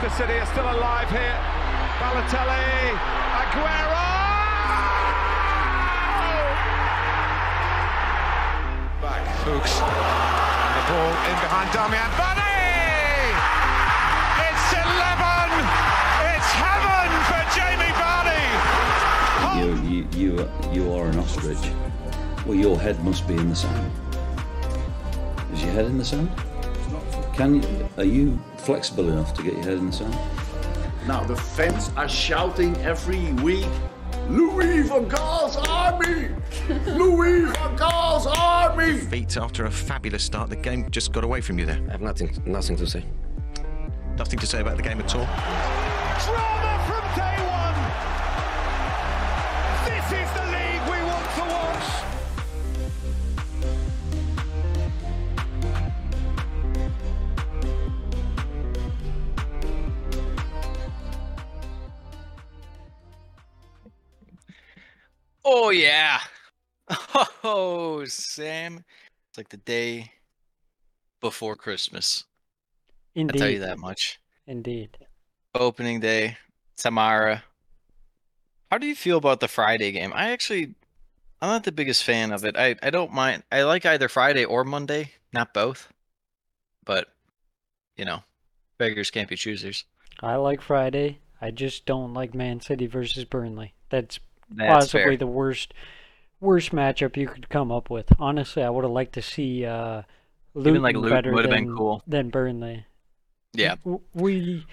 Manchester City are still alive here. Balotelli, Aguero! Back, Fuchs. And the ball in behind Damian Vardy! It's 11! It's heaven for Jamie Vardy! You, you, you, you are an ostrich. Well, your head must be in the sand. Is your head in the sand? Can you, are you flexible enough to get your head in the sand? Now the fans are shouting every week, Louis van Gaal's army! Louis van Gaal's army! Feet after a fabulous start. The game just got away from you there. I have nothing, nothing to say. Nothing to say about the game at all. Drama Oh yeah. Oh Sam. It's like the day before Christmas. Indeed. I'll tell you that much. Indeed. Opening day, Tamara. How do you feel about the Friday game? I actually I'm not the biggest fan of it. I, I don't mind I like either Friday or Monday, not both. But you know, beggars can't be choosers. I like Friday. I just don't like Man City versus Burnley. That's, That's possibly fair. the worst worst matchup you could come up with. Honestly, I would have liked to see uh Luton like Luton better would've than, been cool. than Burnley. Yeah. We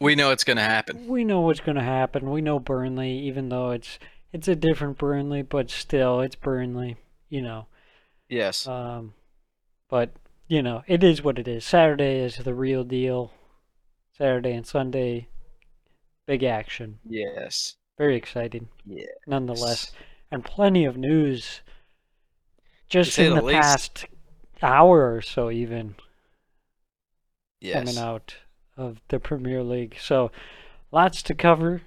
We know it's gonna happen. we know what's going to happen. We know Burnley even though it's it's a different Burnley, but still it's Burnley, you know. Yes. Um, but you know, it is what it is. Saturday is the real deal. Saturday and Sunday, big action. yes. Very exciting, Yeah. nonetheless, and plenty of news. Just in the the past hour or so, even Yes. coming out of the Premier League. So, lots to cover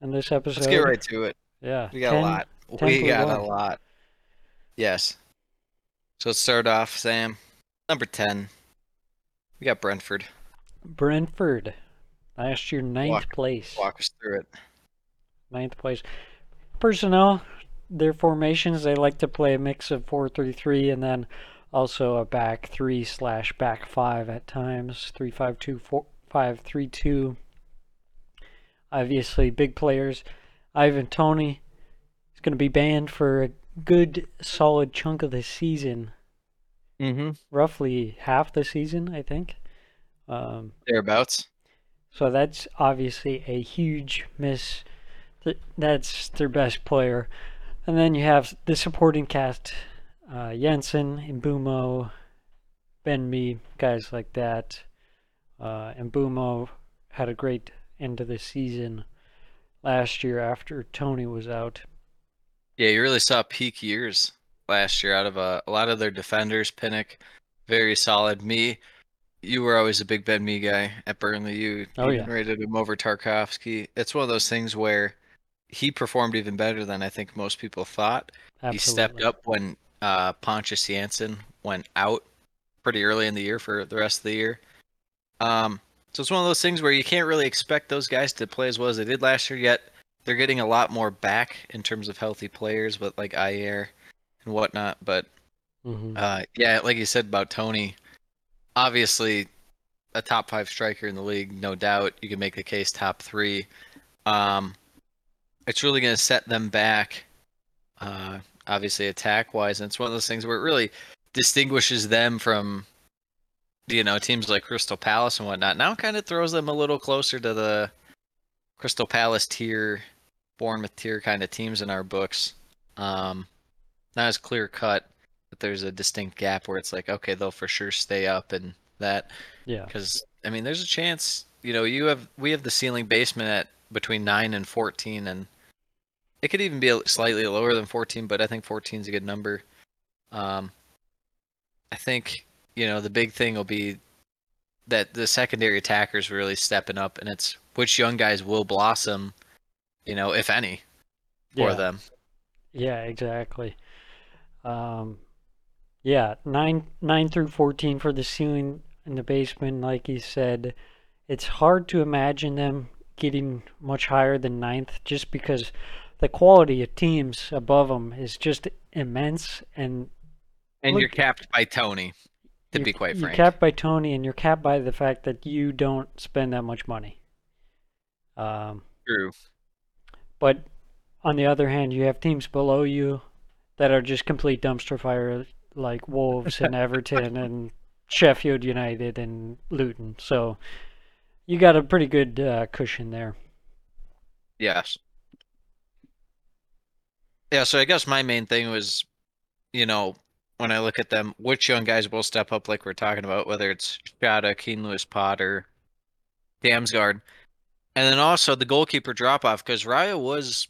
in this episode. Let's get right to it. Yeah, We got 10 a lot. We got a lot. Yes. So let's start off, Sam. Number 10. We got Brentford. Brentford, last year ninth Walk- place. Walk us through it. Ninth place. Personnel, their formations, they like to play a mix of 4 3 3 and then also a back 3 slash back 5 at times. 3 5 2 4 5 3 2. Obviously, big players. Ivan Toney is going to be banned for a good solid chunk of the season. Mm-hmm. Roughly half the season, I think. Um, Thereabouts. so that's obviously a huge miss. Th- That's their best player. And then you have the supporting cast uh, Jensen, Mbeumo, Ben Mee, guys like that. Uh, Mbeumo had a great end of the season last year after Toney was out. Yeah, you really saw peak years last year out of a, a lot of their defenders. Pinnock, very solid. Me, you were always a big Ben Mee guy at Burnley. You Oh, even yeah. rated him over Tarkowski. It's one of those things where he performed even better than I think most people thought. Absolutely. He stepped up when uh, Pontus Jansson went out pretty early in the year for the rest of the year. Um, so it's one of those things where you can't really expect those guys to play as well as they did last year. Yet they're getting a lot more back in terms of healthy players, with like Ajer and whatnot. But Mhm. uh, yeah, like you said about Toney, obviously a top five striker in the league, no doubt. You can make the case top three. Um, it's really going to set them back, uh, obviously attack wise, and it's one of those things where it really distinguishes them from, you know, teams like Crystal Palace and whatnot. Now, kind of throws them a little closer to the Crystal Palace tier, Bournemouth tier kind of teams in our books. Um, not as clear cut, but there's a distinct gap where it's like, okay, they'll for sure stay up and that. Yeah. Because I mean, there's a chance. You know, you have we have the ceiling basement at between nine and fourteen, and it could even be slightly lower than fourteen, but I think 14 is a good number. Um, I think you know the big thing will be that the secondary attackers really stepping up, and it's which young guys will blossom, you know, if any, for Yeah. them. Yeah, exactly. Um, yeah, nine nine through fourteen for the ceiling. in the basement, like he said. It's hard to imagine them getting much higher than ninth just because the quality of teams above them is just immense and And Look- you're capped by Toney, to be quite frank. you're capped by Toney and you're capped by the fact that you don't spend that much money. Um, True. But on the other hand, you have teams below you that are just complete dumpster fire, like Wolves and Everton and Sheffield United and Luton. So you got a pretty good uh, cushion there. Yes. Yeah, so I guess my main thing was, you know, when I look at them, which young guys will step up like we're talking about, whether it's Schade, Keane Lewis Potter, Damsgaard, and then also the goalkeeper drop off because Raya was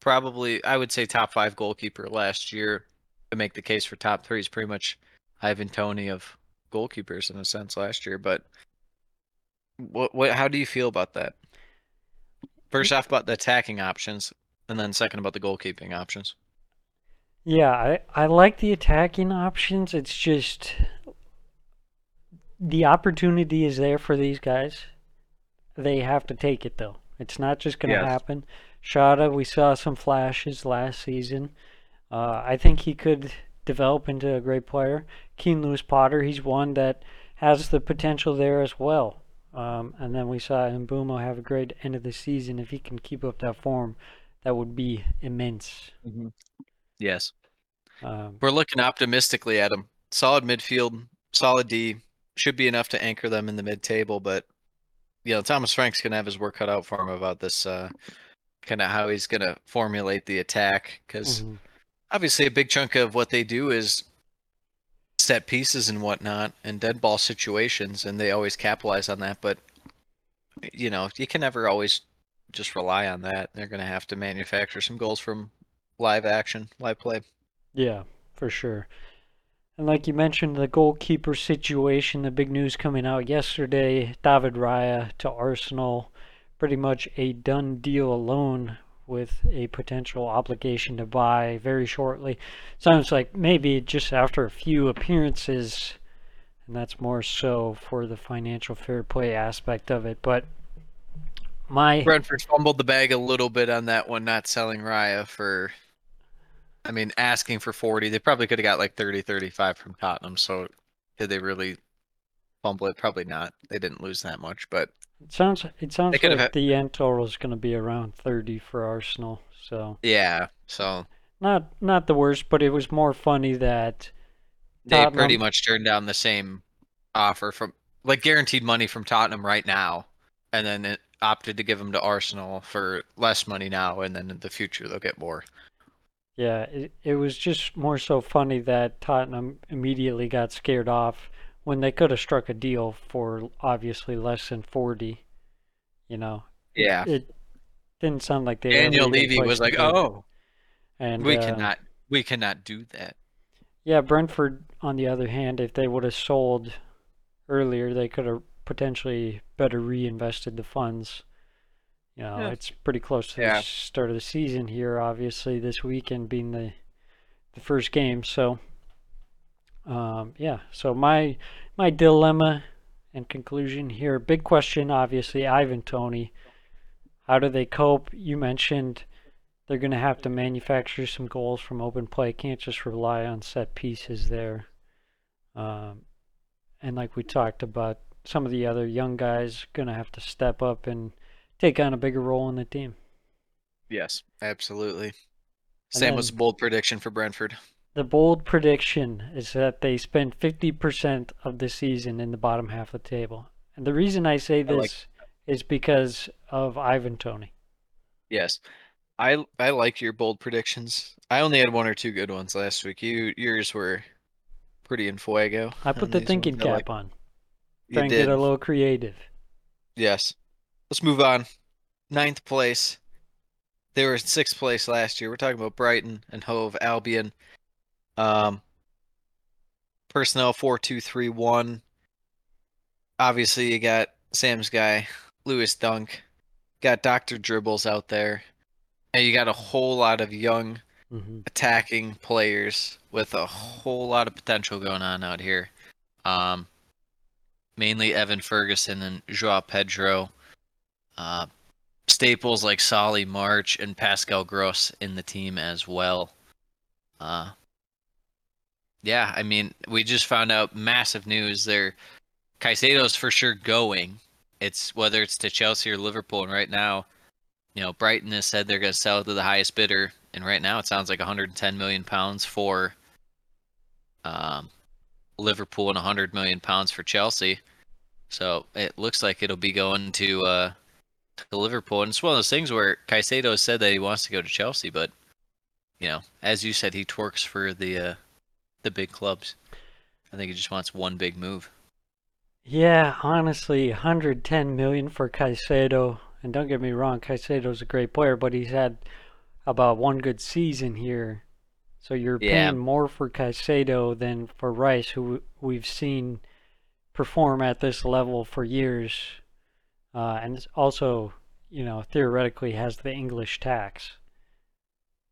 probably I would say top five goalkeeper last year to make the case for top three is pretty much Ivan Toney of goalkeepers in a sense last year. But what what how do you feel about that? First off about the attacking options, and then second about the goalkeeping options. Yeah, I, I like the attacking options. It's just the opportunity is there for these guys. They have to take it though. It's not just going to Yes. happen. Schade, we saw some flashes last season. Uh, I think he could develop into a great player. Keane Lewis Potter, he's one that has the potential there as well. Um, and then we saw Mbeumo have a great end of the season. If he can keep up that form, that would be immense. Yes. Um, We're looking optimistically at him. Solid midfield, solid D, should be enough to anchor them in the mid table, but you know, Thomas Frank's gonna have his work cut out for him about this uh kind of how he's gonna formulate the attack because mhm. obviously a big chunk of what they do is set pieces and whatnot and dead ball situations and they always capitalize on that but you know you can never always just rely on that they're going to have to manufacture some goals from live action live play Yeah, for sure. And like you mentioned, the goalkeeper situation, the big news coming out yesterday David Raya to Arsenal. Pretty much a done deal alone with a potential obligation to buy very shortly. Sounds like maybe just after a few appearances, and that's more so for the financial fair play aspect of it. But my. brentford fumbled the bag a little bit on that one not selling raya for i mean asking for 40 they probably could have got like 30 35 from tottenham so did they really fumble it probably not they didn't lose that much but It sounds it sounds like have the end total is going to be around 30 for Arsenal. So yeah so not not the worst, but it was more funny that they pretty much turned down the same offer from like guaranteed money from Tottenham right now, and then it opted to give them to Arsenal for less money now, and then in the future they'll get more. yeah, it, it was just more so funny that Tottenham immediately got scared off when they could have struck a deal for obviously less than 40. You know, Yeah, it didn't sound like they Daniel Levy was like, "Oh, and we uh, cannot, we cannot do that." Yeah, Brentford, on the other hand, if they would have sold earlier, they could have potentially better reinvested the funds. You know, Yeah. it's pretty close to Yeah. the start of the season here, obviously, this weekend being the the first game. So, um, yeah. So my my dilemma and conclusion here, big question, obviously, Ivan Toney. How do they cope? You mentioned they're going to have to manufacture some goals from open play. Can't just rely on set pieces there. Um, and like we talked about, some of the other young guys going to have to step up and take on a bigger role in the team. Yes, absolutely. Sam was a bold prediction for Brentford. The bold prediction is that they spend 50% of the season in the bottom half of the table. And the reason I say I like this is because of Ivan Toney. Yes. I I like your bold predictions. I only had one or two good ones last week. You yours were pretty in fuego. I put the thinking. I like- cap on. You Try and did. get a little creative. Yes. Let's move on. Ninth place. They were in sixth place last year. We're talking about Brighton and Hove Albion. Um, personnel four two three one. Obviously, you got Sam's guy, Lewis Dunk. Got Doctor Dribbles out there, and you got a whole lot of young hmm attacking players with a whole lot of potential going on out here. Um, mainly Evan Ferguson and Joao Pedro. Uh, staples like Solly March and Pascal Gross in the team as well. Uh, yeah, I mean, we just found out massive news there. Caicedo's for sure going. It's whether it's to Chelsea or Liverpool, and right now, you know, Brighton has said they're going to sell to the highest bidder, and right now it sounds like 110 million pounds for um, Liverpool and 100 million pounds for Chelsea. So it looks like it'll be going to uh, to Liverpool, and it's one of those things where Caicedo said that he wants to go to Chelsea, but you know, as you said, he twerks for the uh, the big clubs. I think he just wants one big move. Yeah, honestly, 110 million for Caicedo. And don't get me wrong, Caicedo's a great player, but he's had about one good season here. So you're Yeah. paying more for Caicedo than for Rice, who we've seen perform at this level for years, uh, and also, you know, theoretically has the English tax.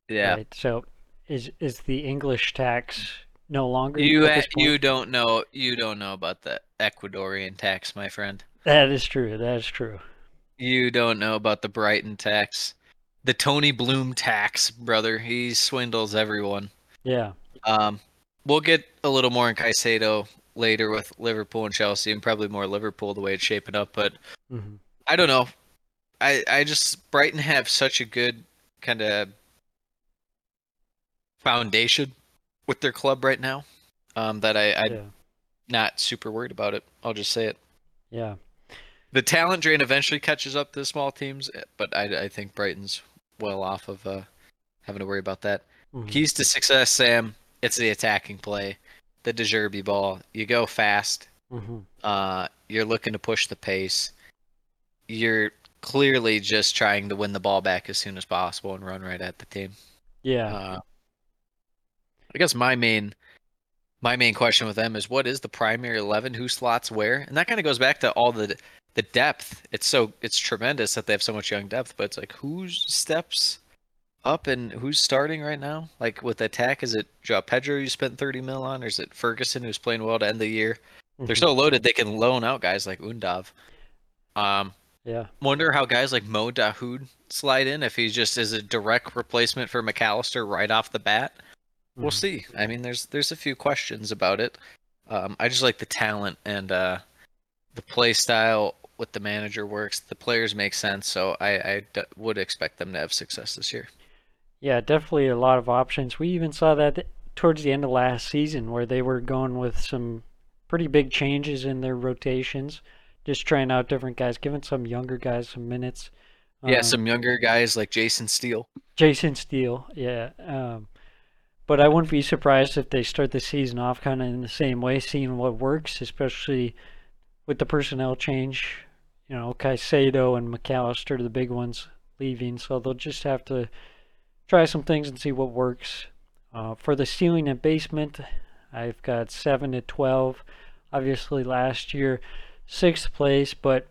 Yeah, Right? So is is the English tax no longer? you at you don't know you don't know about the Ecuadorian tax, my friend. That is true. That is true. You don't know about the Brighton tax, the Tony Bloom tax, brother. He swindles everyone. Yeah. Um, we'll get a little more in Caicedo later with Liverpool and Chelsea, and probably more Liverpool the way it's shaping up. But hmm I don't know. I I just Brighton have such a good kind of foundation with their club right now um, that I I'm Yeah. not super worried about it. I'll just say it. Yeah. The talent drain eventually catches up to the small teams, eh, but I I think Brighton's well off of uh, having to worry about that. Mhm. Keys to success, Sam. It's the attacking play, the De Zerbi ball. You go fast. Mhm. Uh, you're looking to push the pace. You're clearly just trying to win the ball back as soon as possible and run right at the team. Yeah. Uh, I guess my main my main question with them is what is the primary eleven? Who slots where? And that kind of goes back to all the the depth. It's so it's tremendous that they have so much young depth, but it's like who steps up and who's starting right now? Like with attack, is it Joao Pedro you spent thirty mil on, or is it Ferguson who's playing well to end the year? They're Mhm. so loaded they can loan out guys like Undav. Um, Yeah. wonder how guys like Mo Dahoud slide in if he just is a direct replacement for Mac Allister right off the bat. We'll Mhm. see. I mean, there's there's a few questions about it. Um, I just like the talent and uh, the play style with the manager works. The players make sense, so I, I d- would expect them to have success this year. Yeah, definitely a lot of options. We even saw that towards the end of last season where they were going with some pretty big changes in their rotations, just trying out different guys, giving some younger guys some minutes. yeah, Um, some younger guys like Jason Steele. Jason Steele, yeah. Um, but I wouldn't be surprised if they start the season off kind of in the same way, seeing what works, especially with the personnel change. You know, Caicedo and Mac Allister, the big ones, leaving, so they'll just have to try some things and see what works. Uh, for the ceiling and basement, I've got seven to twelve. Obviously, last year, sixth place, but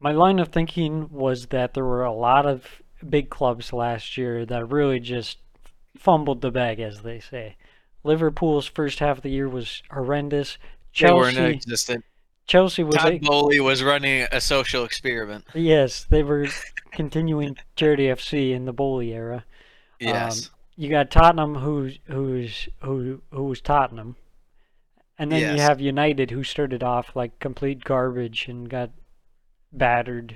my line of thinking was that there were a lot of big clubs last year that really just fumbled the bag, as they say. Liverpool's first half of the year was horrendous. They weren't Chelsea, existent. Chelsea was Todd a, Boehly was running a social experiment. yes, they were continuing Charity FC in the Boehly era. Yes. Um, you got Tottenham, who's who's who who's Tottenham, and then you have United, who started off like complete garbage and got battered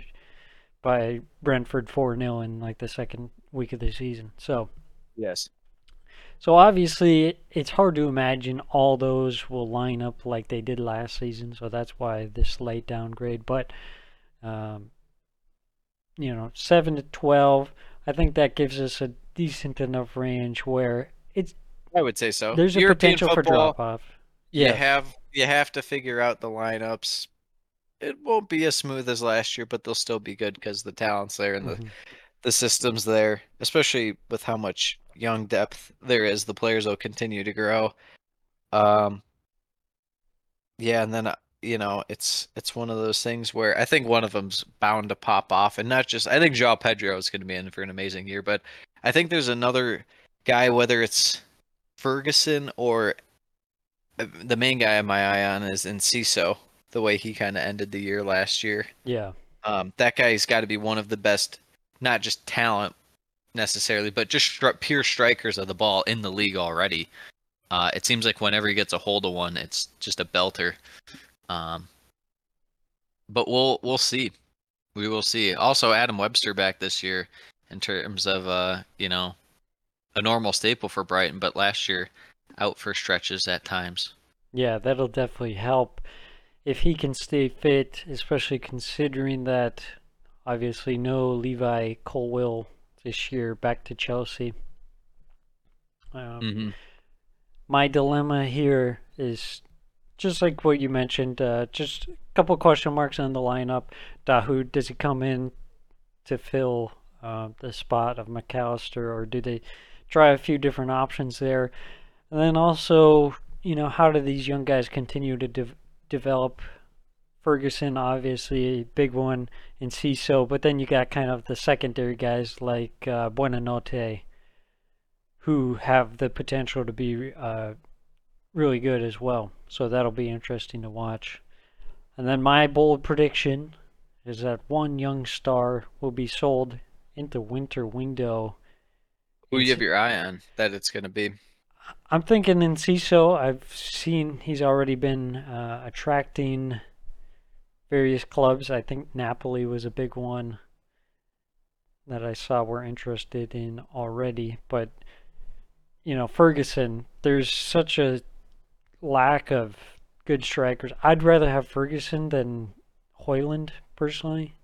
by Brentford four 0 in like the second week of the season. So. Yes. So obviously, it's hard to imagine all those will line up like they did last season. So that's why this late downgrade. But, um, you know, seven to twelve, I think that gives us a decent enough range where it's I would say so. there's a European potential for drop off. You Yeah, have you have to figure out the lineups. It won't be as smooth as last year, but they'll still be good because the talent's there and the Mhm. The system's there. Especially with how much young depth there is, the players will continue to grow. Um, yeah, and then uh, you know it's it's one of those things where I think one of them's bound to pop off, and not just I think Joao Pedro is going to be in for an amazing year, but I think there's another guy, whether it's Ferguson or uh, the main guy my eye on is Enciso. The way he kind of ended the year last year. Yeah. Um, that guy's got to be one of the best, not just talent necessarily, but just stri- pure strikers of the ball in the league already. Uh, it seems like whenever he gets a hold of one, it's just a belter. Um, but we'll we'll see. We will see. Also, Adam Webster back this year in terms of uh, you know, a normal staple for Brighton, but last year out for stretches at times. Yeah, that'll definitely help if he can stay fit, especially considering that obviously no Levi Colwill this year back to Chelsea. Um, Mm-hmm. My dilemma here is just like what you mentioned, uh, just a couple question marks on the lineup. Dahoud, does he come in to fill uh, the spot of Mac Allister, or do they try a few different options there? And then also, you know, how do these young guys continue to de- develop? Ferguson, obviously, a big one Enciso, but then you got kind of the secondary guys like uh, Buonanotte, who have the potential to be uh, really good as well. So that'll be interesting to watch. And then my bold prediction is that one young star will be sold into winter window. Who you have your eye on that it's going to be? I'm thinking Enciso, I've seen he's already been uh, attracting various clubs. I think Napoli was a big one that I saw were interested in already. But, you know, Ferguson, there's such a lack of good strikers. I'd rather have Ferguson than Højlund, personally.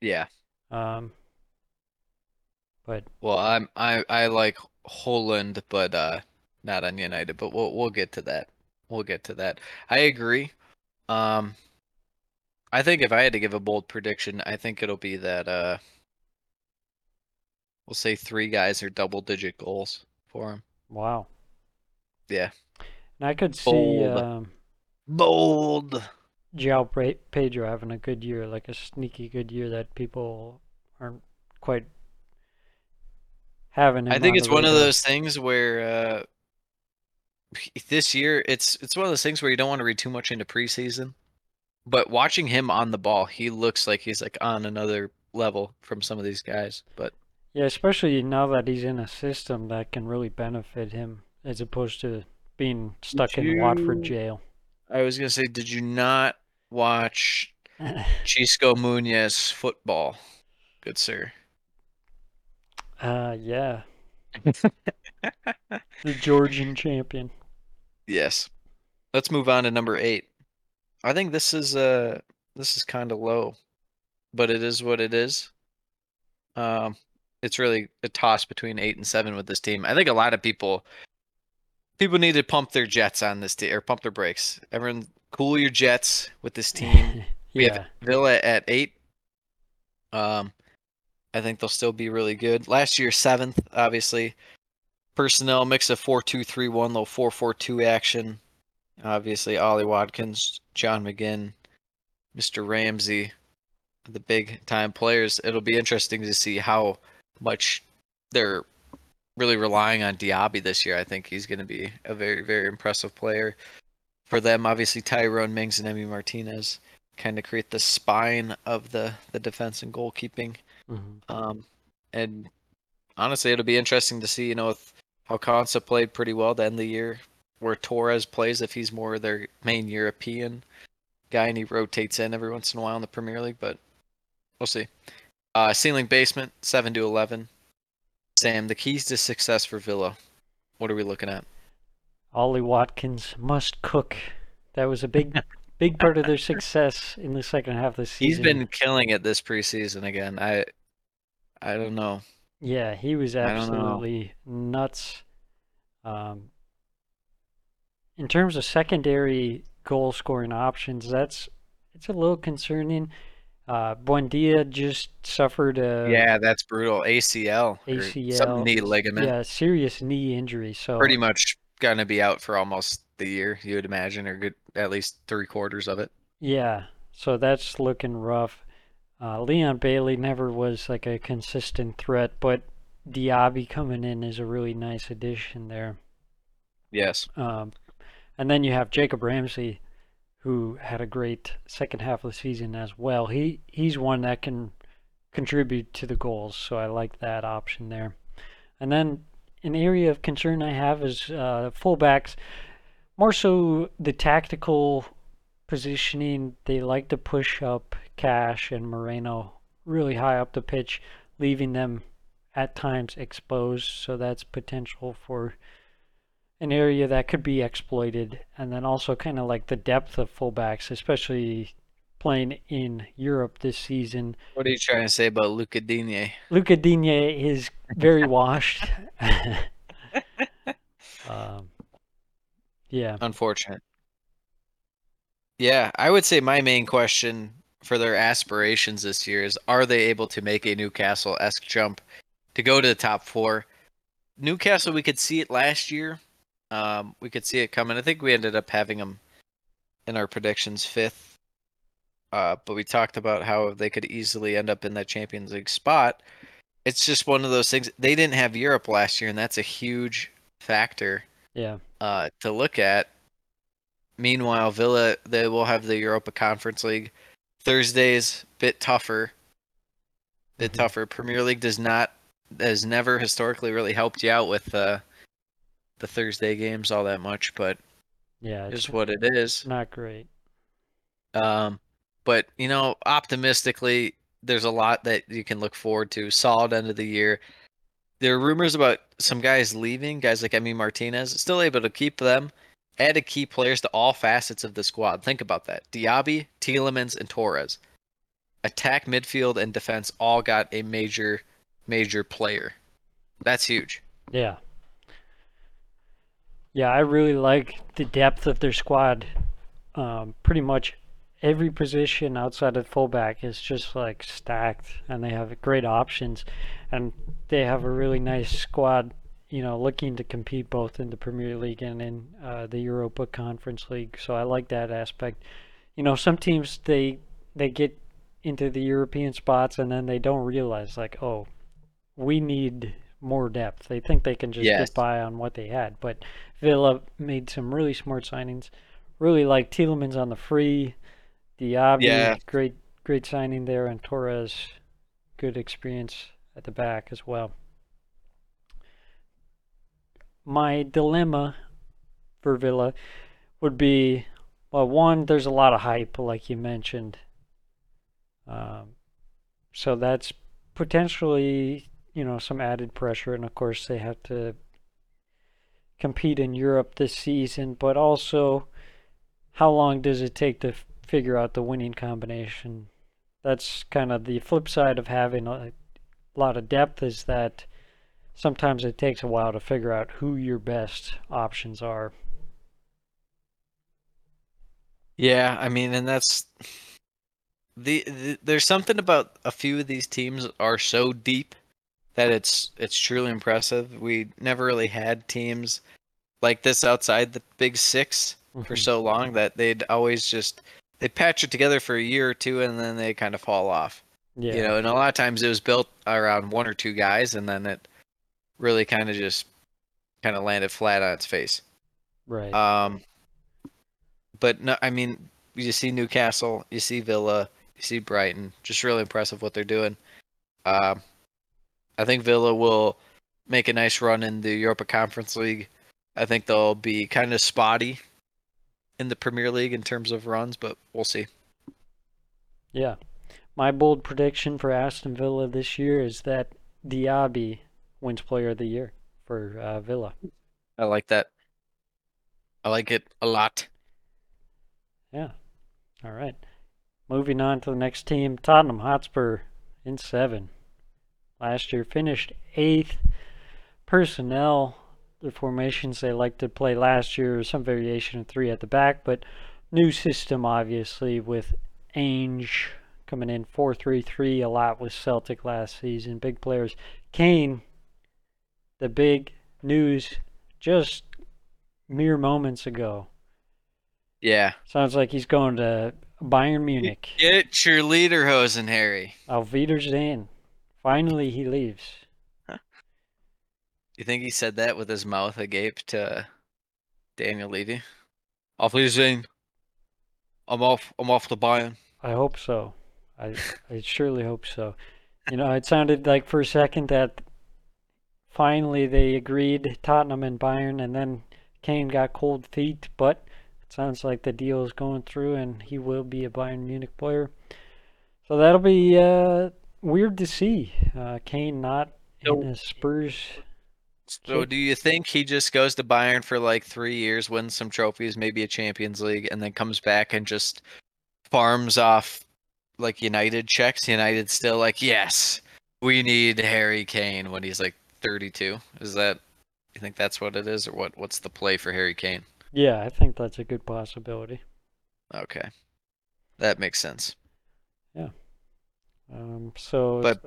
Yeah. Um, but Well, I'm I I like Højlund, but uh, not on United. But we'll we'll get to that. We'll get to that. I agree. Um, I think if I had to give a bold prediction, I think it'll be that uh, we'll say three guys are double digit goals for him. wow. Yeah. And I could see Bold. um, Bold. João Pedro having a good year, like a sneaky good year that people aren't quite having. I think it's one of those things where uh, this year it's it's one of those things where you don't want to read too much into preseason. But watching him on the ball, he looks like he's like on another level from some of these guys. But Yeah, especially now that he's in a system that can really benefit him, as opposed to being stuck in Watford jail. I was gonna say, did you not watch Xisco Muñoz football? Good sir. uh, yeah, the Georgian champion. Yes. Let's move on to number eight. I think this is uh this is kind of low, but it is what it is. Um, it's really a toss between eight and seven with this team. I think a lot of people people need to pump their jets on this team or pump their brakes. Everyone, cool your jets with this team. We yeah, have Villa at eight. Um, I think they'll still be really good. Last year, seventh, obviously. Personnel mix of four-two-three-one, little four-four-two action. Obviously, Ollie Watkins, John McGinn, Mr. Ramsey, the big time players. It'll be interesting to see how much they're really relying on Diaby this year. I think he's going to be a very, very impressive player for them. Obviously, Tyrone Mings and Emi Martinez kind of create the spine of the the defense and goalkeeping. Mhm. Um, and honestly, it'll be interesting to see, you know, if, how Konsa played pretty well to end the year, where Torres plays if he's more their main European guy and he rotates in every once in a while in the Premier League, but we'll see. Uh, ceiling basement, seven to eleven. Sam, the keys to success for Villa. What are we looking at? Ollie Watkins must cook. That was a big, big part of their success in the second half of the season. He's been killing it this preseason again. I, I don't know. Yeah, he was I don't know. absolutely nuts. Um, in terms of secondary goal scoring options, that's it's a little concerning. Uh, Buendia just suffered a yeah, that's brutal. ACL, ACL, some knee ligament. yeah serious knee injury. So pretty much gonna be out for almost the year, you would imagine, or good at least three quarters of it. Yeah, so that's looking rough. Uh, Leon Bailey never was like a consistent threat, but Diaby coming in is a really nice addition there. Yes. Um, And then you have Jacob Ramsey, who had a great second half of the season as well. He he's one that can contribute to the goals, so I like that option there. And then an area of concern I have is uh, fullbacks, more so the tactical positioning. They like to push up Cash and Moreno really high up the pitch, leaving them at times exposed. So that's potential for an area that could be exploited. And then also kind of like the depth of fullbacks, especially playing in Europe this season. What are you trying to say about Luca Digne? Luca Digne is very washed. um, yeah. Unfortunate. Yeah, I would say my main question for their aspirations this year is are they able to make a Newcastle esque jump to go to the top four? Newcastle, we could see it last year. Um, we could see it coming. I think we ended up having them in our predictions fifth. Uh, but we talked about how they could easily end up in that Champions League spot. It's just one of those things. They didn't have Europe last year, and that's a huge factor Yeah. uh, to look at. Meanwhile, Villa they will have the Europa Conference League. Thursdays bit tougher. Bit Mhm. tougher. Premier League does not has never historically really helped you out with uh, the Thursday games all that much, but Yeah. it It's is what it is. not great. Um, but you know, optimistically, there's a lot that you can look forward to. Solid end of the year. There are rumors about some guys leaving, guys like Emi Martinez, still able to keep them. Added key players to all facets of the squad. Think about that. Diaby, Tielemans, and Torres. Attack, midfield, and defense all got a major, major player. That's huge. Yeah. Yeah, I really like the depth of their squad. Um, pretty much every position outside of fullback is just like stacked, and they have great options, and they have a really nice squad. You know, looking to compete both in the Premier League and in uh, the Europa Conference League. So I like that aspect. You know, some teams they they get into the European spots and then they don't realize like, oh, we need more depth. They think they can just Yes. get by on what they had, but Villa made some really smart signings. Really like Tielemans on the free, Diaby, Yeah. great great signing there, and Torres, good experience at the back as well. My dilemma for Villa would be, well, one, there's a lot of hype, like you mentioned. Um, so that's potentially, you know, some added pressure, and of course they have to compete in Europe this season. But also, how long does it take to f- figure out the winning combination? That's kind of the flip side of having a lot of depth is that sometimes it takes a while to figure out who your best options are. Yeah, I mean, and that's the, the there's something about a few of these teams are so deep that it's it's truly impressive. We never really had teams like this outside the big 6 for Mhm. so long that they'd always just they patch it together for a year or two and then they kind of fall off. Yeah. You know, and a lot of times it was built around one or two guys and then it really kind of just kind of landed flat on its face. right. Um, but no, I mean, you see Newcastle, you see Villa, you see Brighton. Just really impressive what they're doing. Um, I think Villa will make a nice run in the Europa Conference League. I think they'll be kind of spotty in the Premier League in terms of runs, but we'll see. Yeah. My bold prediction for Aston Villa this year is that Diaby wins Player of the Year for uh, Villa. I like that. I like it a lot. Yeah. All right. Moving on to the next team, Tottenham Hotspur in seven. Last year finished eighth. Personnel, the formations they like to play last year, some variation of three at the back, but new system obviously with Ange coming in 4-3-3 a lot with Celtic last season. Big players. Kane, the big news just mere moments ago. Yeah. Sounds like he's going to Bayern Munich. Get your lederhosen, Harry. Auf Wiedersehen. Finally, he leaves. You think he said that with his mouth agape to Daniel Levy? Auf Wiedersehen. I'm off. I'm off to Bayern. I hope so. I I surely hope so. You know, it sounded like for a second that finally they agreed Tottenham and Bayern, and then Kane got cold feet. But it sounds like the deal is going through, and he will be a Bayern Munich player. So that'll be uh, weird to see. Uh, Kane not in a Spurs. So, do you think he just goes to Bayern for like three years, wins some trophies, maybe a Champions League, and then comes back and just farms off like United checks? United still like, yes, we need Harry Kane when he's like 32. Is that? You think that's what it is, or what? What's the play for Harry Kane? Yeah, I think that's a good possibility. Okay, that makes sense. Um, so But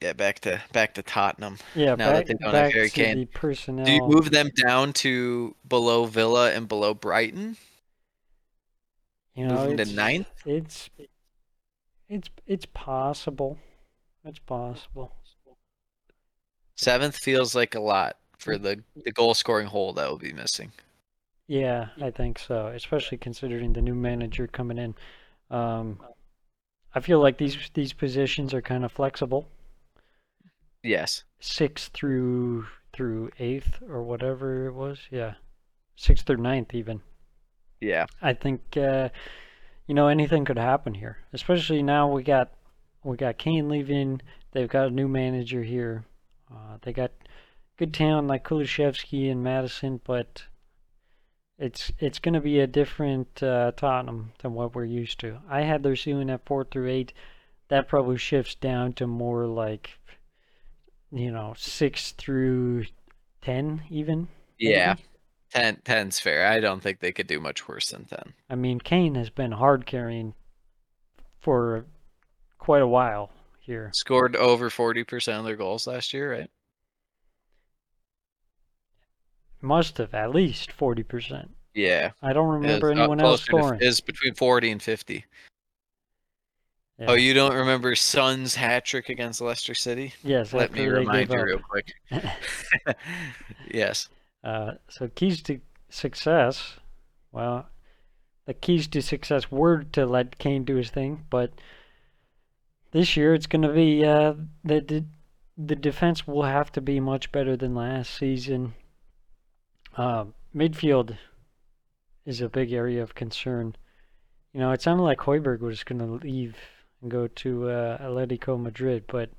yeah, back to back to Tottenham. yeah, now that back, they don't have back Harry to Kane, the personnel. Do you move them down to below Villa and below Brighton? You know, Move them to it's, ninth? It's it's it's possible. It's possible. Seventh feels like a lot for the the goal scoring hole that will be missing. Yeah, I think so. Especially considering the new manager coming in. Um, I feel like these these positions are kind of flexible. Yes. Sixth through through eighth or whatever it was. Yeah, sixth or ninth even. Yeah. I think uh, you know anything could happen here. Especially now we got we got Kane leaving. They've got a new manager here. Uh, they got good talent like Kulusevski and Maddison, but it's it's going to be a different uh, Tottenham than what we're used to. I had their ceiling at four through eight. That probably shifts down to more like you know six through ten even. Yeah. 10 10's fair. I don't think they could do much worse than 10. I mean, Kane has been hard carrying for quite a while here. Scored over 40% of their goals last year, right? Must have at least forty percent. Yeah. I don't remember uh, anyone else scoring. Is between 40 and 50. Yeah. Oh, you don't remember Son's hat trick against Leicester City? yes, Let me remind you real quick. yes. Uh, so keys to success. Well, the keys to success were to let Kane do his thing, but this year it's going to be uh, the, the the defense will have to be much better than last season. Uh, midfield is a big area of concern. You know, it sounded like Højbjerg was going to leave and go to uh, Atletico Madrid, but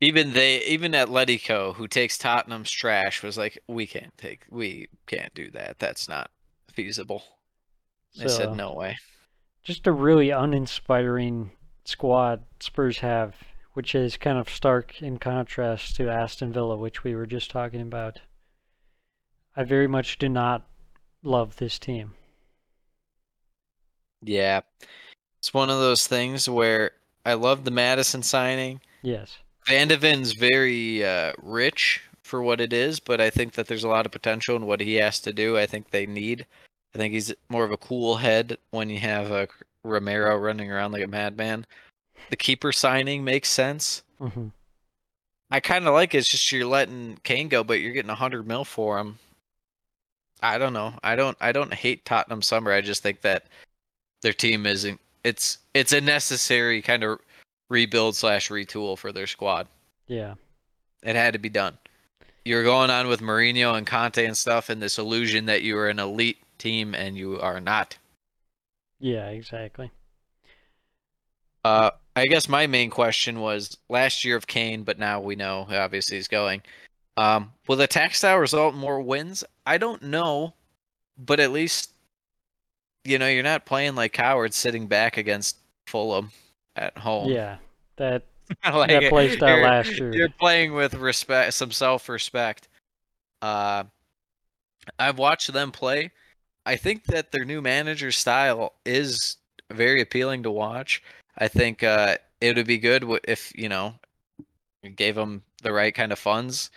Even they, even Atletico, who takes Tottenham's trash, was like, "We can't take, we can't do that. That's not feasible." They so, said, "No way." just a really uninspiring squad Spurs have, which is kind of stark in contrast to Aston Villa, which we were just talking about. I very much do not love this team. Yeah, it's one of those things where I love the Maddison signing. Yes. Van de very uh, rich for what it is, but I think that there's a lot of potential in what he has to do. I think they need. I think he's more of a cool head when you have a Romero running around like a madman. The keeper signing makes sense. hmm I kind of like it. It's just you're letting Kane go, but you're getting a hundred mil for him. I don't know. I don't. I don't hate Tottenham summer. I just think that their team isn't. It's it's a necessary kind of rebuild slash retool for their squad. Yeah. It had to be done. You're going on with Mourinho and Conte and stuff, and this illusion that you are an elite team, and you are not. Yeah, exactly. Uh, I guess my main question was last year of Kane, but now we know obviously he's going. Um, will the textile result in more wins? I don't know, but at least you know you're not playing like cowards sitting back against Fulham at home. Yeah. That like, that play style last year. You're playing with respect, some self-respect. Uh, I've watched them play. I think that their new manager style is very appealing to watch. I think uh, it would be good if you know gave them the right kind of funds.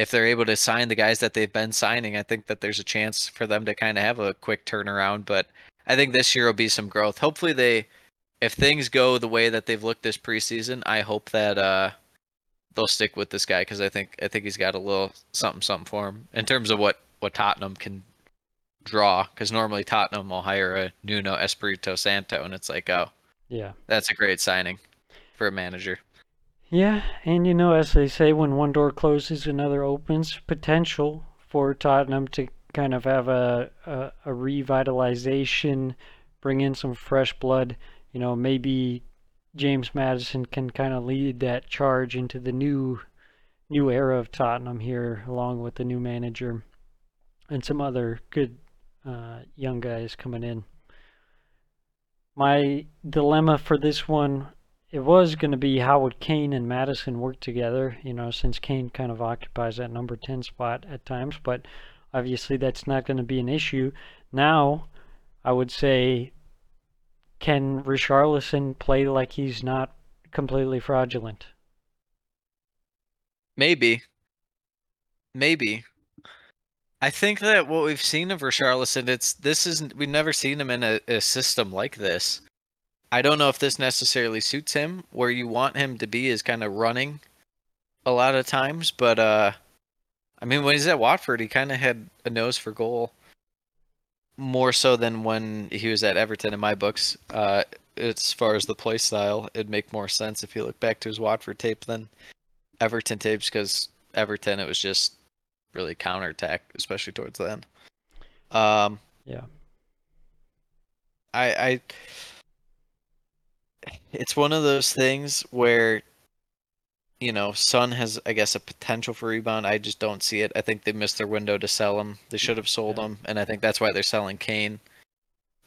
If they're able to sign the guys that they've been signing, I think that there's a chance for them to kind of have a quick turnaround. But I think this year will be some growth. Hopefully, they if things go the way that they've looked this preseason, I hope that uh, they'll stick with this guy because I think I think he's got a little something something for him in terms of what what Tottenham can draw because normally Tottenham will hire a Nuno Espirito Santo and it's like, oh, Yeah. that's a great signing for a manager. Yeah, and you know, as they say, when one door closes, another opens. Potential for Tottenham to kind of have a, a, a revitalization, bring in some fresh blood. You know, maybe James Maddison can kind of lead that charge into the new new era of Tottenham here, along with the new manager and some other good uh, young guys coming in. My dilemma for this one it was going to be how would Kane and Maddison work together, you know, since Kane kind of occupies that number 10 spot at times, but obviously that's not going to be an issue. Now, I would say, can Richarlison play like he's not completely fraudulent? Maybe. Maybe. I think that what we've seen of Richarlison, it's this isn't we've never seen him in a, a system like this. I don't know if this necessarily suits him. Where you want him to be is kind of running a lot of times, but uh I mean when he's at Watford he kinda had a nose for goal. More so than when he was at Everton in my books. Uh as far as the play style, it'd make more sense if you look back to his Watford tape than Everton tapes because Everton it was just really counterattack, especially towards the end. Um, Yeah. I, I, it's one of those things where, you know, Son has, I guess, a potential for rebound. I just don't see it. I think they missed their window to sell him. They should have sold Yeah. him, and I think that's why they're selling Kane.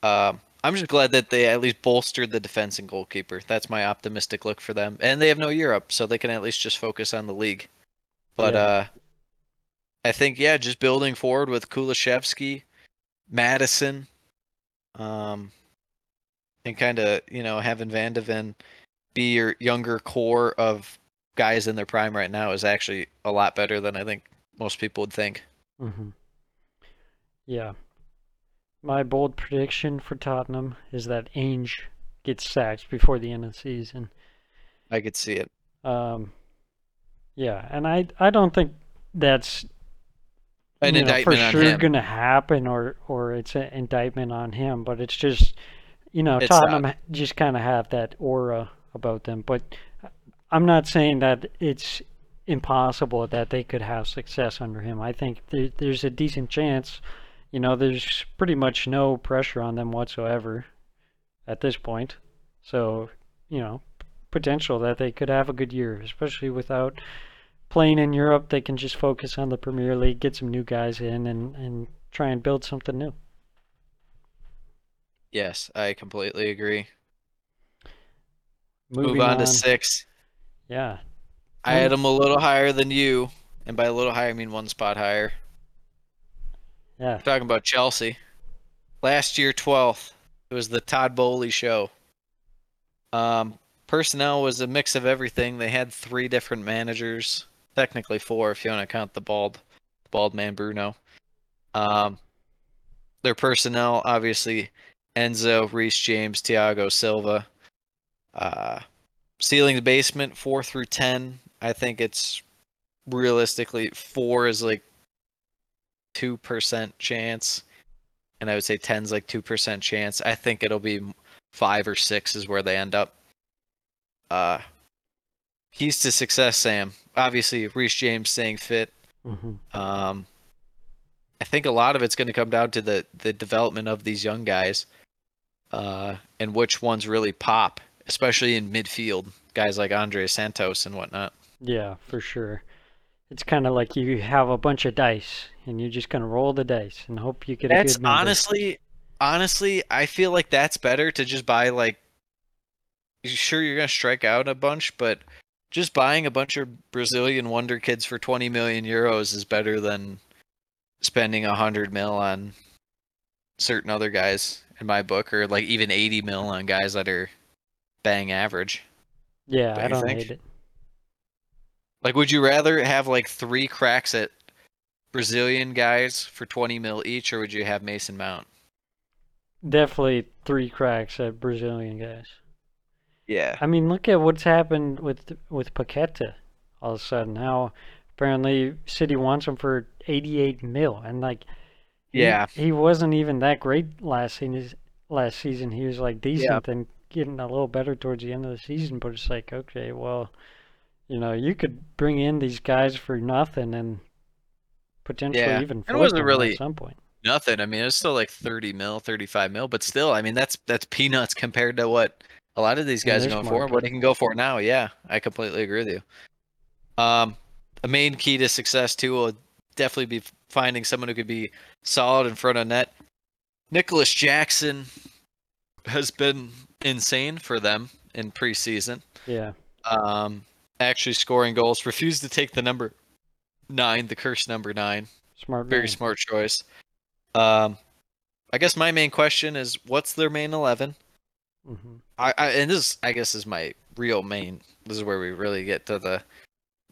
Um, I'm just glad that they at least bolstered the defense and goalkeeper. That's my optimistic look for them, and they have no Europe, so they can at least just focus on the league. But Yeah. uh, I think yeah, just building forward with Kulusevski, Maddison, um, and kind of you know having Van de Ven be your younger core of guys in their prime right now is actually a lot better than I think most people would think. hmm Yeah. My bold prediction for Tottenham is that Ange gets sacked before the end of the season. I could see it. Um, yeah, and I I don't think that's An know, for sure going to happen or or it's an indictment on him, but it's just you know It's Tottenham not. just kind of have that aura about them. But I'm not saying that it's impossible that they could have success under him. I think there, there's a decent chance. You know, there's pretty much no pressure on them whatsoever at this point. So, you know, potential that they could have a good year, especially without playing in Europe. They can just focus on the Premier League, get some new guys in, and, and try and build something new. Yes, I completely agree. Moving Move on, to six. Yeah. I had him a little higher than you, and by a little higher I mean one spot higher. Yeah. We're talking about Chelsea. Last year, 12th. It was the Todd Boehly show. Um, personnel was a mix of everything. They had three different managers, technically four if you want to count the bald, bald man Bruno. Um, their personnel, obviously, Enzo, Reece James, Thiago Silva. Uh, ceilings basement four through ten. I think it's realistically four is like two percent chance, and I would say ten's like two percent chance. I think it'll be five or six is where they end up. Uh, keys to success, Sam. Obviously, Reece James staying fit. hmm Um, I think a lot of it's going to come down to the the development of these young guys, uh, and which ones really pop, especially in midfield. Guys like Andrey Santos and whatnot. Yeah, for sure. It's kind of like you have a bunch of dice, and you're just gonna roll the dice and hope you get a That's good number. honestly, honestly, I feel like that's better to just buy like. Sure, you're gonna strike out a bunch, but just buying a bunch of Brazilian wonder kids for 20 million euros is better than spending a hundred mil on certain other guys in my book, or like even 80 mil on guys that are bang average. Yeah, Don't I don't think? hate it. Like, would you rather have like three cracks at Brazilian guys for 20 mil each, or would you have Mason Mount? Definitely three cracks at Brazilian guys. Yeah. I mean, look at what's happened with with Paqueta. All of a sudden, now apparently City wants him for 88 mil, and like, he- Yeah. he, wasn't even that great last season. Last season, he was like decent and getting a little better towards the end of the season. But it's like, okay, well, you know, you could bring in these guys for nothing and potentially Yeah. even It wasn't them really- at some point. Nothing. I mean, it's still like 30 mil, 35 mil, but still, I mean, that's that's peanuts compared to what a lot of these In guys are this going for, what they can go for now. Yeah, I completely agree with you. Um, a main key to success too will definitely be finding someone who could be solid in front of net. Nicolas Jackson has been insane for them in preseason. Yeah. Um, actually scoring goals. Refused to take the number nine, the cursed number nine. Smart. Very man. smart choice. Um, I guess my main question is, what's their main eleven? mm-hmm. I, I and this, I guess, is my real main. This is where we really get to the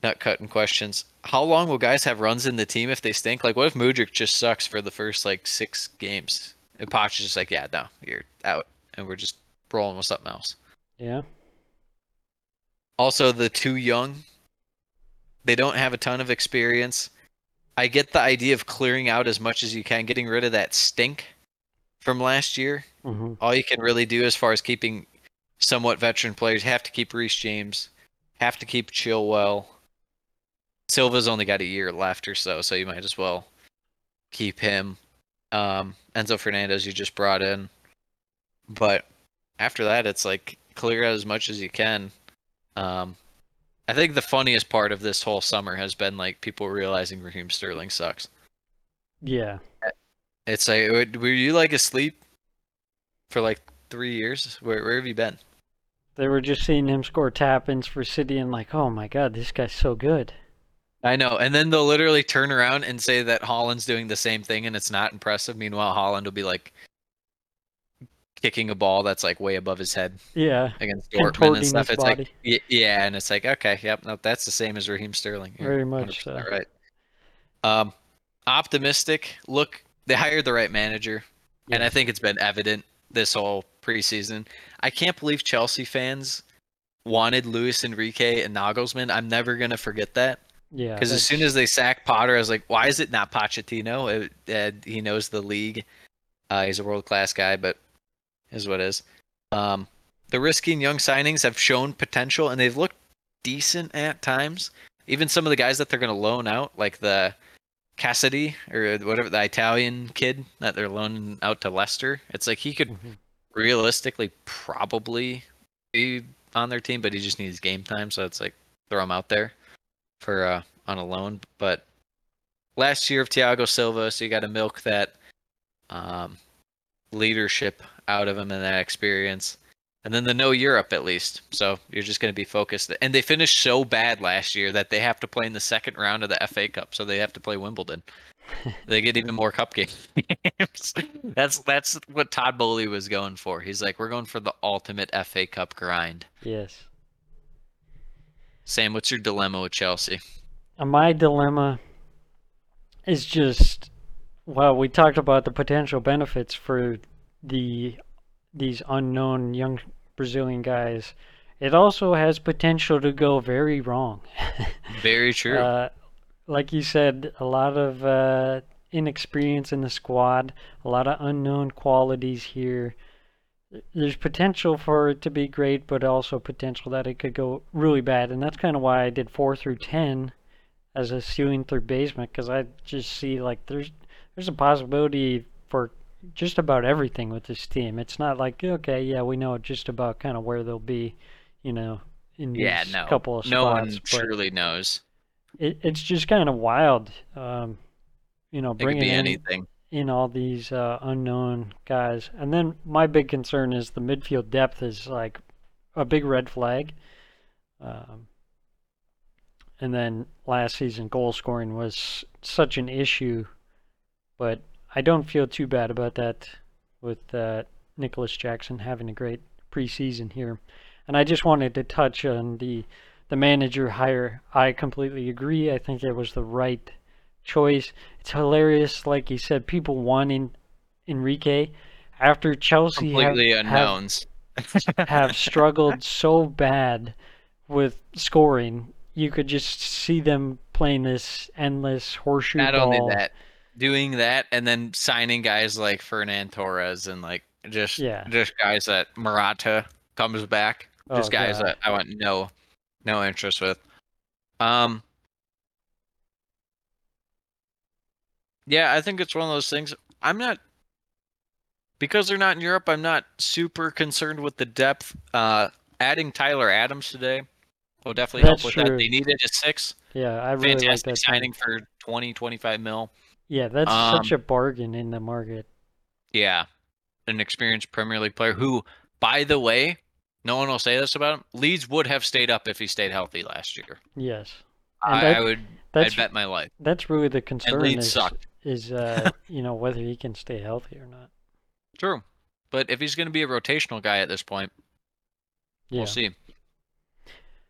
nut cutting questions. How long will guys have runs in the team if they stink? Like, what if Mudryk just sucks for the first like six games? And Poch is just like, yeah, no, you're out, and we're just rolling with something else. Yeah. Also, the too young, they don't have a ton of experience. I get the idea of clearing out as much as you can, getting rid of that stink from last year. hmm All you can really do as far as keeping somewhat veteran players, have to keep Reece James, have to keep Chilwell. Silva's only got a year left or so, so you might as well keep him. Um, Enzo Fernandez you just brought in, but after that, it's like clear out as much as you can. Um, I think the funniest part of this whole summer has been like people realizing Raheem Sterling sucks. Yeah. It's like, were you like asleep for like three years? Where where have you been? They were just seeing him score tap ins for City and like, oh my god, this guy's so good. I know, and then they'll literally turn around and say that Haaland's doing the same thing, and it's not impressive. Meanwhile, Haaland will be like kicking a ball that's like way above his head Yeah. against Dortmund and stuff. It's body. like, yeah, and it's like, okay, yep, no, that's the same as Raheem Sterling. You're Very much 100% so. right. Um, optimistic. Look, they hired the right manager, and I think it's been evident this whole preseason. I can't believe Chelsea fans wanted Luis Enrique and Nagelsmann. I'm never gonna forget that Yeah. because as soon as they sack Potter, I was like, why is it not Pochettino? It, uh, he knows the league. Uh, he's a world class guy, but is what is. Um, the risky and young signings have shown potential, and they've looked decent at times. Even some of the guys that they're going to loan out, like the Casadei or whatever the Italian kid that they're loaning out to Leicester, it's like he could Mhm. realistically probably be on their team, but he just needs game time, so it's like throw him out there for uh, on a loan. But last year of Thiago Silva, so you got to milk that um, leadership out of him and that experience. And then the no Europe at least. So you're just going to be focused. And they finished so bad last year that they have to play in the second round of the FA Cup. So they have to play Wimbledon. they get even more cup games. that's that's what Todd Boehly was going for. He's like, we're going for the ultimate FA Cup grind. Yes. Sam, what's your dilemma with Chelsea? Uh, My dilemma is just well, we talked about the potential benefits for the these unknown young Brazilian guys. It also has potential to go very wrong. Very true. Uh, like you said, a lot of uh, inexperience in the squad, a lot of unknown qualities here. There's potential for it to be great, but also potential that it could go really bad, and that's kind of why I did four through ten as a ceiling through basement, because I just see like there's there's a possibility for just about everything with this team. It's not like okay, yeah, we know just about kind of where they'll be, you know, in yeah, these no. couple of spots. no one truly knows. it, it's just kind of wild. Um, you know, It bringing in, anything. In all these uh, unknown guys. And then my big concern is the midfield depth is like a big red flag. Um, and then last season, goal scoring was such an issue, but I don't feel too bad about that with uh, Nicolas Jackson having a great preseason here. And I just wanted to touch on the the manager hire. I completely agree. I think it was the right choice. It's hilarious, like you said, people wanting Enrique after Chelsea have, Completely have, unknowns. have struggled so bad with scoring. You could just see them playing this endless horseshoe Not ball. only that, doing that and then signing guys like Fernand Torres and like just Yeah. just guys that Morata comes back. Just Oh, guys God. that I want no no interest with. Um Yeah, I think it's one of those things. I'm not because they're not in Europe, I'm not super concerned with the depth. Uh adding Tyler Adams today will definitely That's help with true. that. They needed a six. Yeah, I really like that. signing. for 20, 25 mil. Yeah, that's Um, such a bargain in the market. Yeah, an experienced Premier League player who, by the way, no one will say this about him. Leeds would have stayed up if he stayed healthy last year. Yes, I, that- I would. that's I'd bet my life. that's really the concern. Leeds Is, sucked. Is uh, you know whether he can stay healthy or not. True, but if he's going to be a rotational guy at this point, Yeah, we'll see.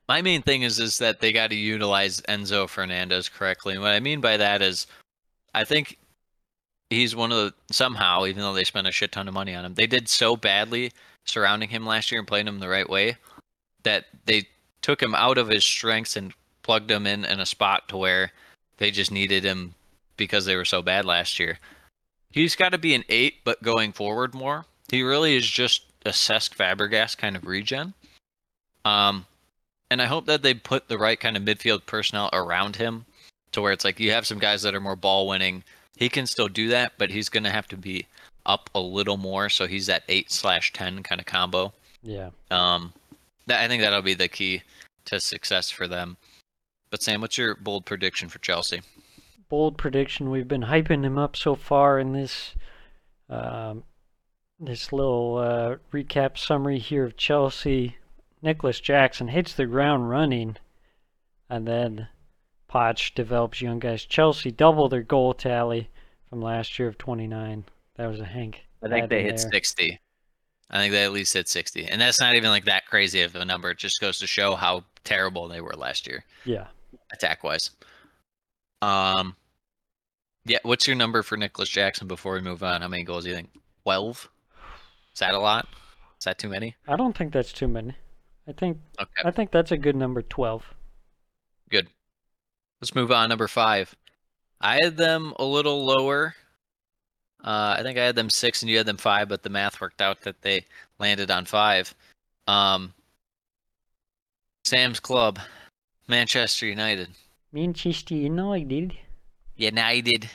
My main thing is is that they got to utilize Enzo Fernandez correctly. And what I mean by that is, I think he's one of the somehow, even though they spent a shit ton of money on him, they did so badly surrounding him last year and playing him the right way that they took him out of his strengths and plugged him in in a spot to where they just needed him because they were so bad last year. He's got to be an eight, but going forward more. He really is just a Cesc Fabregas kind of regen. Um, and I hope that they put the right kind of midfield personnel around him to where it's like you have some guys that are more ball winning. He can still do that, but he's going to have to be up a little more. So he's that eight slash ten kind of combo. yeah. Um, that I think that'll be the key to success for them. But Sam, what's your bold prediction for Chelsea? Bold prediction. We've been hyping him up so far in this um, this little uh, recap summary here of Chelsea. Nicolas Jackson hits the ground running, and then Poch develops young guys. Chelsea double their goal tally from last year of 29. That was a Hank. I think they hit there. 60. I think they at least hit 60. And that's not even like that crazy of a number. It just goes to show how terrible they were last year, Yeah. attack wise. Um, yeah, what's your number for Nicolas Jackson before we move on? How many goals do you think? 12? Is that a lot? Is that too many? I don't think that's too many. I think Okay, I think that's a good number 12. good. Let's move on. Number five. I had them a little lower. Uh, I think I had them six and you had them five, but the math worked out that they landed on five. Um, Sam's Club, Manchester United. Manchester United. United.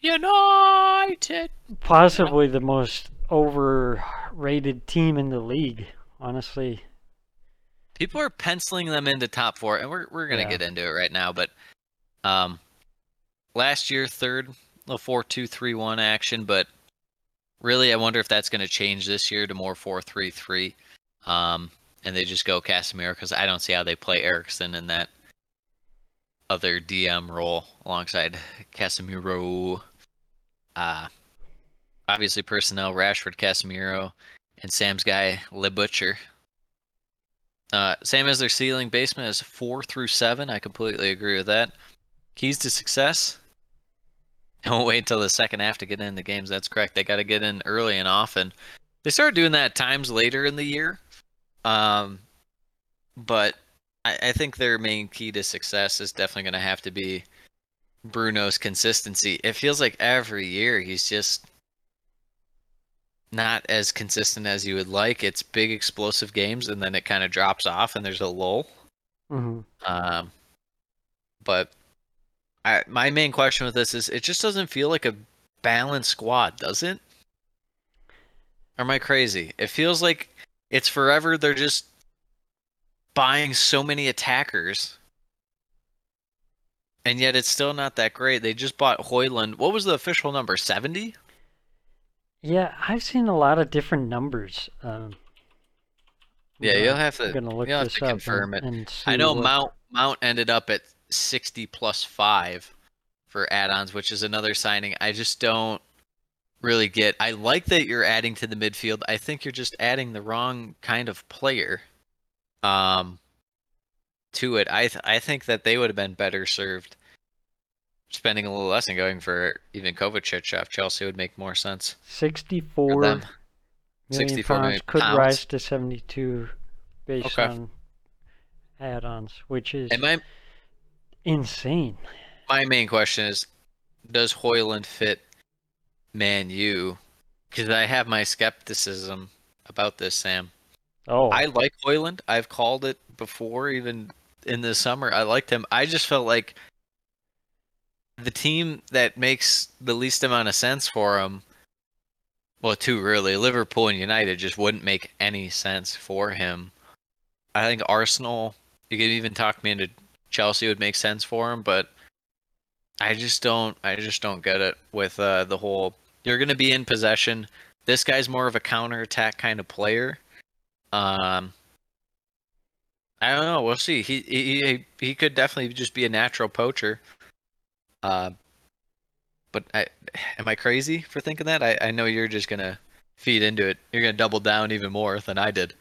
United. Possibly the most overrated team in the league, honestly. People are penciling them into top four, and we're we're gonna Yeah. get into it right now. But um, last year third, a four two three one action, but really I wonder if that's gonna change this year to more four three three. Um, and they just go Casemiro because I don't see how they play Eriksen in that other DM role alongside Casemiro. Uh obviously personnel Rashford, Casemiro, and Sam's guy Le Butcher. Uh, same as their ceiling basement is four through seven. I completely agree with that. Keys to success. Don't wait till the second half to get in the games. That's correct. They got to get in early and often. They started doing that at times later in the year. Um, but I, I think their main key to success is definitely going to have to be Bruno's consistency. It feels like every year he's just not as consistent as you would like. It's big explosive games and then it kind of drops off and there's a lull. hmm Um, but I, my main question with this is it just doesn't feel like a balanced squad, does it? Or am I crazy? It feels like it's forever they're just buying so many attackers. And yet it's still not that great. They just bought Højlund. What was the official number? 70? Yeah, I've seen a lot of different numbers. Um, Yeah, you'll have to, look you'll have this to confirm and, it. and I know what- Mount Mount ended up at 60 plus 5 for add-ons, which is another signing. I just don't really get. I like that you're adding to the midfield. I think you're just adding the wrong kind of player um to it. I th- I think that they would have been better served spending a little less and going for even Kovacic off Chelsea would make more sense for 64 them. million 64 pounds million could pounds. rise to 72 based Okay. on add-ons, which is my insane. My main question is, does Højlund fit Man U? Because I have my skepticism about this, Sam. Oh, I like Højlund. I've called it before, even in the summer. I liked him. I just felt like the team that makes the least amount of sense for him, well, two really, Liverpool and United just wouldn't make any sense for him. I think Arsenal, you could even talk me into Chelsea would make sense for him, but I just don't. I just don't get it with uh, the whole. You're going to be in possession. This guy's more of a counter attack kind of player. Um, I don't know. We'll see. He he he could definitely just be a natural poacher. Uh, but I am I crazy for thinking that? I I know you're just gonna feed into it. You're gonna double down even more than I did.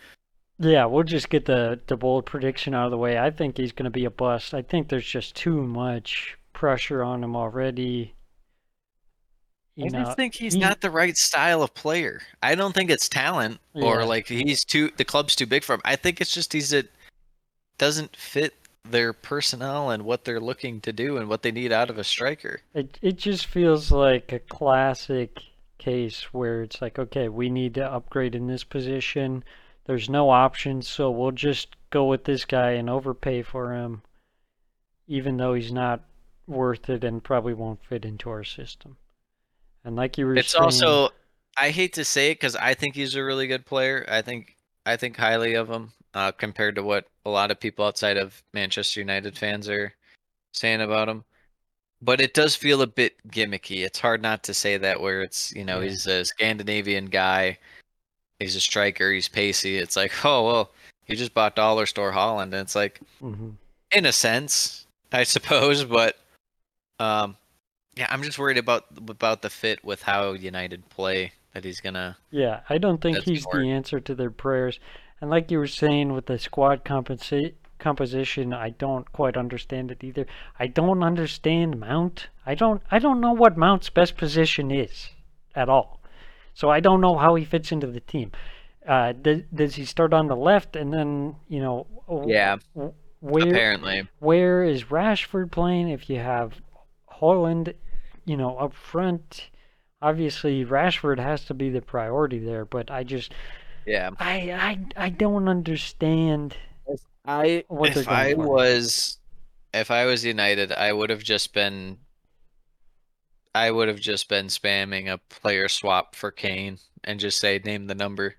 yeah. We'll just get the the bold prediction out of the way. I think he's to be a bust. I think there's just too much pressure on him already. You I know, just think he's he- not the right style of player. I don't think it's talent or like he's too the club's too big for him. I think it's just he's a doesn't fit their personnel and what they're looking to do and what they need out of a striker. It it just feels like a classic case where it's like, okay, we need to upgrade in this position. There's no options, so we'll just go with this guy and overpay for him, even though he's not worth it and probably won't fit into our system. And like you were It's saying, also I hate to say it because I think he's a really good player. I think I think highly of him uh, compared to what a lot of people outside of Manchester United fans are saying about him. But it does feel a bit gimmicky. It's hard not to say that where it's you know Yeah. he's a Scandinavian guy, he's a striker, he's pacey. It's like oh well, he just bought Dollar Store Haaland, and it's like Mhm. in a sense, I suppose, but um, yeah, I'm just worried about about the fit with how United play that he's gonna. Yeah, I don't think he's the answer to their prayers. And like you were saying with the squad compensa- composition, I don't quite understand it either. I don't understand Mount. I don't I don't know what Mount's best position is at all. So I don't know how he fits into the team. Uh, does, does he start on the left and then, you know, Yeah, where apparently. where is Rashford playing if you have Holland, you know, up front? Obviously, Rashford has to be the priority there, but I just, Yeah, I, I, I don't understand. I What if I for. was if I was United, I would have just been. I would have just been spamming a player swap for Kane and just say name the number.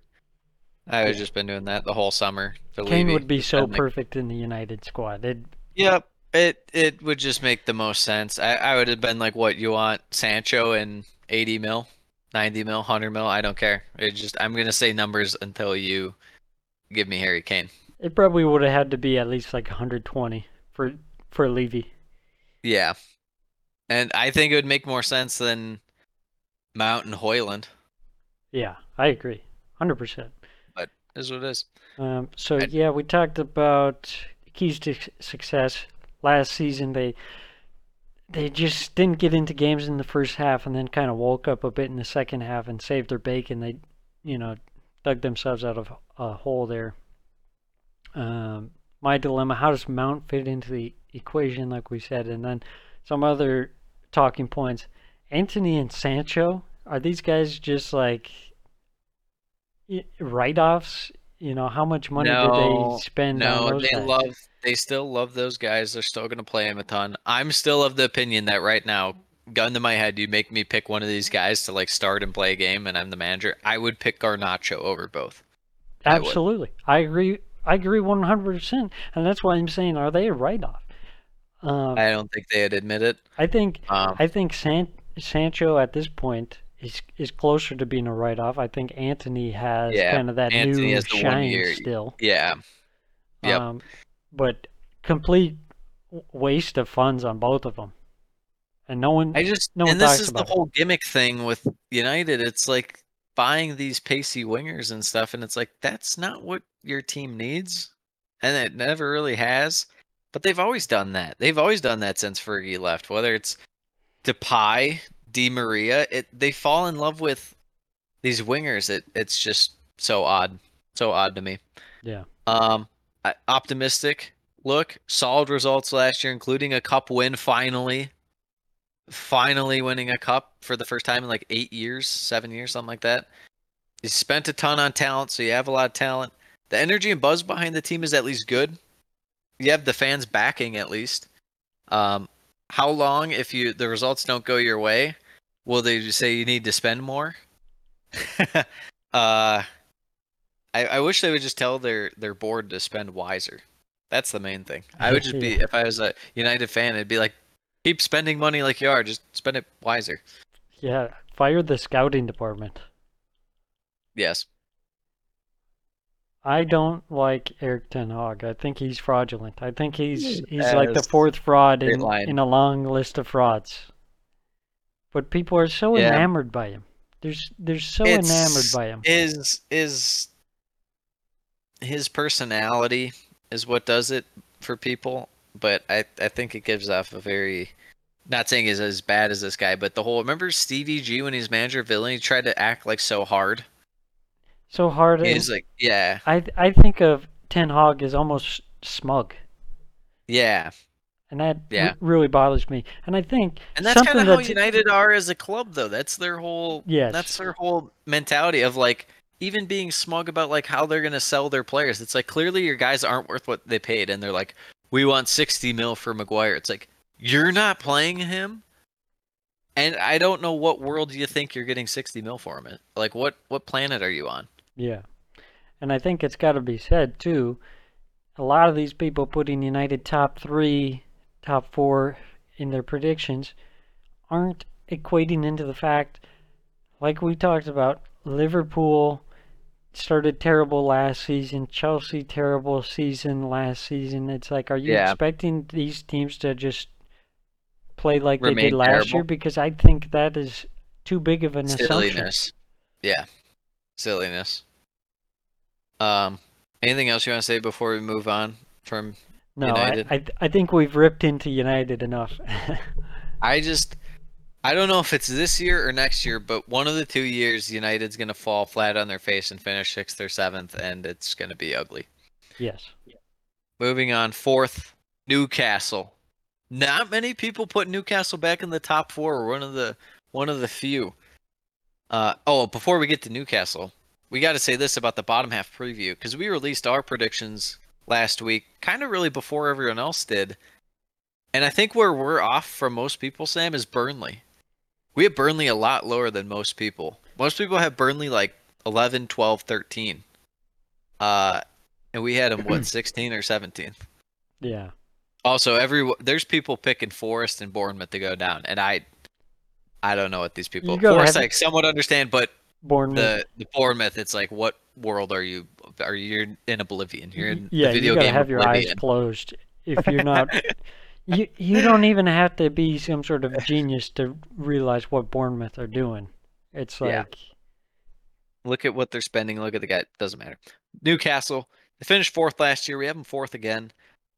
I would have just been doing that the whole summer. for Kane Levy. would be so And, like, perfect in the United squad. It, Yep. It it would just make the most sense. I, I would have been like, what you want, Sancho and 80 mil, 90 mil, 100 mil. I don't care. It just I'm gonna say numbers until you give me Harry Kane. it probably would have had to be at least like 120 for for Levy. Yeah, and I think it would make more sense than Mount and Højlund. Yeah, I agree, 100 percent. But is what it is. Um, so I- yeah, we talked about keys to success last season. They they just didn't get into games in the first half, and then kind of woke up a bit in the second half and saved their bacon. They, you know, dug themselves out of a hole there. Um, my dilemma: How does Mount fit into the equation, like we said, and then some other talking points. Antony and Sancho are these guys just like write-offs? You know, how much money No, did they spend on No, those they guys? love. They still love those guys. They're still gonna play him a ton. I'm still of the opinion that right now, gun to my head, you make me pick one of these guys to like start and play a game, and I'm the manager. I would pick Garnacho over both. Absolutely, I agree. I agree one hundred percent, and that's why I'm saying, are they a write-off? Um, I don't think they'd admit it. I think Um, I think San- Sancho at this point is is closer to being a write-off. I think Antony has Yeah, kind of that Antony new shine still. yeah, Yep. Um, but complete waste of funds on both of them, and no one. I just no one and this is the it. whole gimmick thing with United. It's like buying these pacey wingers and stuff, and it's like that's not what your team needs, and it never really has. But they've always done that. They've always done that since Fergie left. Whether it's Depay, Di Maria, it they fall in love with these wingers. It it's just so odd, so odd to me. Yeah. Um, optimistic look, solid results last year, including a cup win finally. Finally winning a cup for the first time in like eight years, seven years, something like that. You spent a ton on talent, so you have a lot of talent. The energy and buzz behind the team is at least good. You have the fans backing at least. Um, how long, if you the results don't go your way, will they say you need to spend more? uh, I, I wish they would just tell their their board to spend wiser. That's the main thing. I would just be if I was a United fan, it'd be like, keep spending money like you are, just spend it wiser. Yeah, fire the scouting department. Yes. I don't like Erik Ten Hag. I think he's fraudulent. I think he's he's like the fourth fraud in, line. in a long list of frauds. But people are so Yeah. enamored by him. There's they're so enamored by him. Is is his personality is what does it for people, but I I think it gives off a very not saying he's as bad as this guy, but the whole remember Stevie G when he's manager of Villain, he tried to act like so hard. So hard. He's like, yeah, I I think of Ten Hag as almost smug, yeah, and that Yeah. really bothers me. And I think and that's kind of how United are as a club, though. That's their whole Yes. That's their whole mentality of like even being smug about like how they're gonna sell their players. It's like clearly your guys aren't worth what they paid, and they're like, we want sixty mil for Maguire. It's like you're not playing him, and I don't know what world do you think you're getting sixty mil for him. in. Like what what planet are you on? Yeah. And I think it's got to be said, too. A lot of these people putting United top three, top four in their predictions aren't equating into the fact, like we talked about, Liverpool started terrible last season, Chelsea terrible season last season. It's like, are you Yeah. expecting these teams to just play like they did last terrible? year? Because I think that is too big of an assumption. Silliness. Yeah, silliness. Um, anything else you want to say before we move on from No, United. I, I I think we've ripped into United enough. I just I don't know if it's this year or next year, but one of the two years United's gonna fall flat on their face and finish sixth or seventh, and it's gonna be ugly. yes. Moving on, fourth, Newcastle. Not many people put Newcastle back in the top four. We're one of the one of the few. Uh, oh, before we get to Newcastle, we got to say this about the bottom half preview because we released our predictions last week, kind of really before everyone else did. And I think where we're off from most people, Sam, is Burnley. We have Burnley a lot lower than most people. Most people have Burnley like 11, 12, 13. Uh, and we had them, what, 16 or 17. Yeah. Also, every there's people picking Forest and Bournemouth to go down, and I, I don't know what these people. Forest, I somewhat understand, but Bournemouth. the the Bournemouth, it's like, what world are you? Are you in oblivion? You're in yeah, the video you gotta game have your eyes closed. If you're not, you you don't even have to be some sort of genius to realize what Bournemouth are doing. It's like, Yeah. Look at what they're spending. Look at the guy. Doesn't matter. Newcastle. They finished fourth last year. We have them fourth again.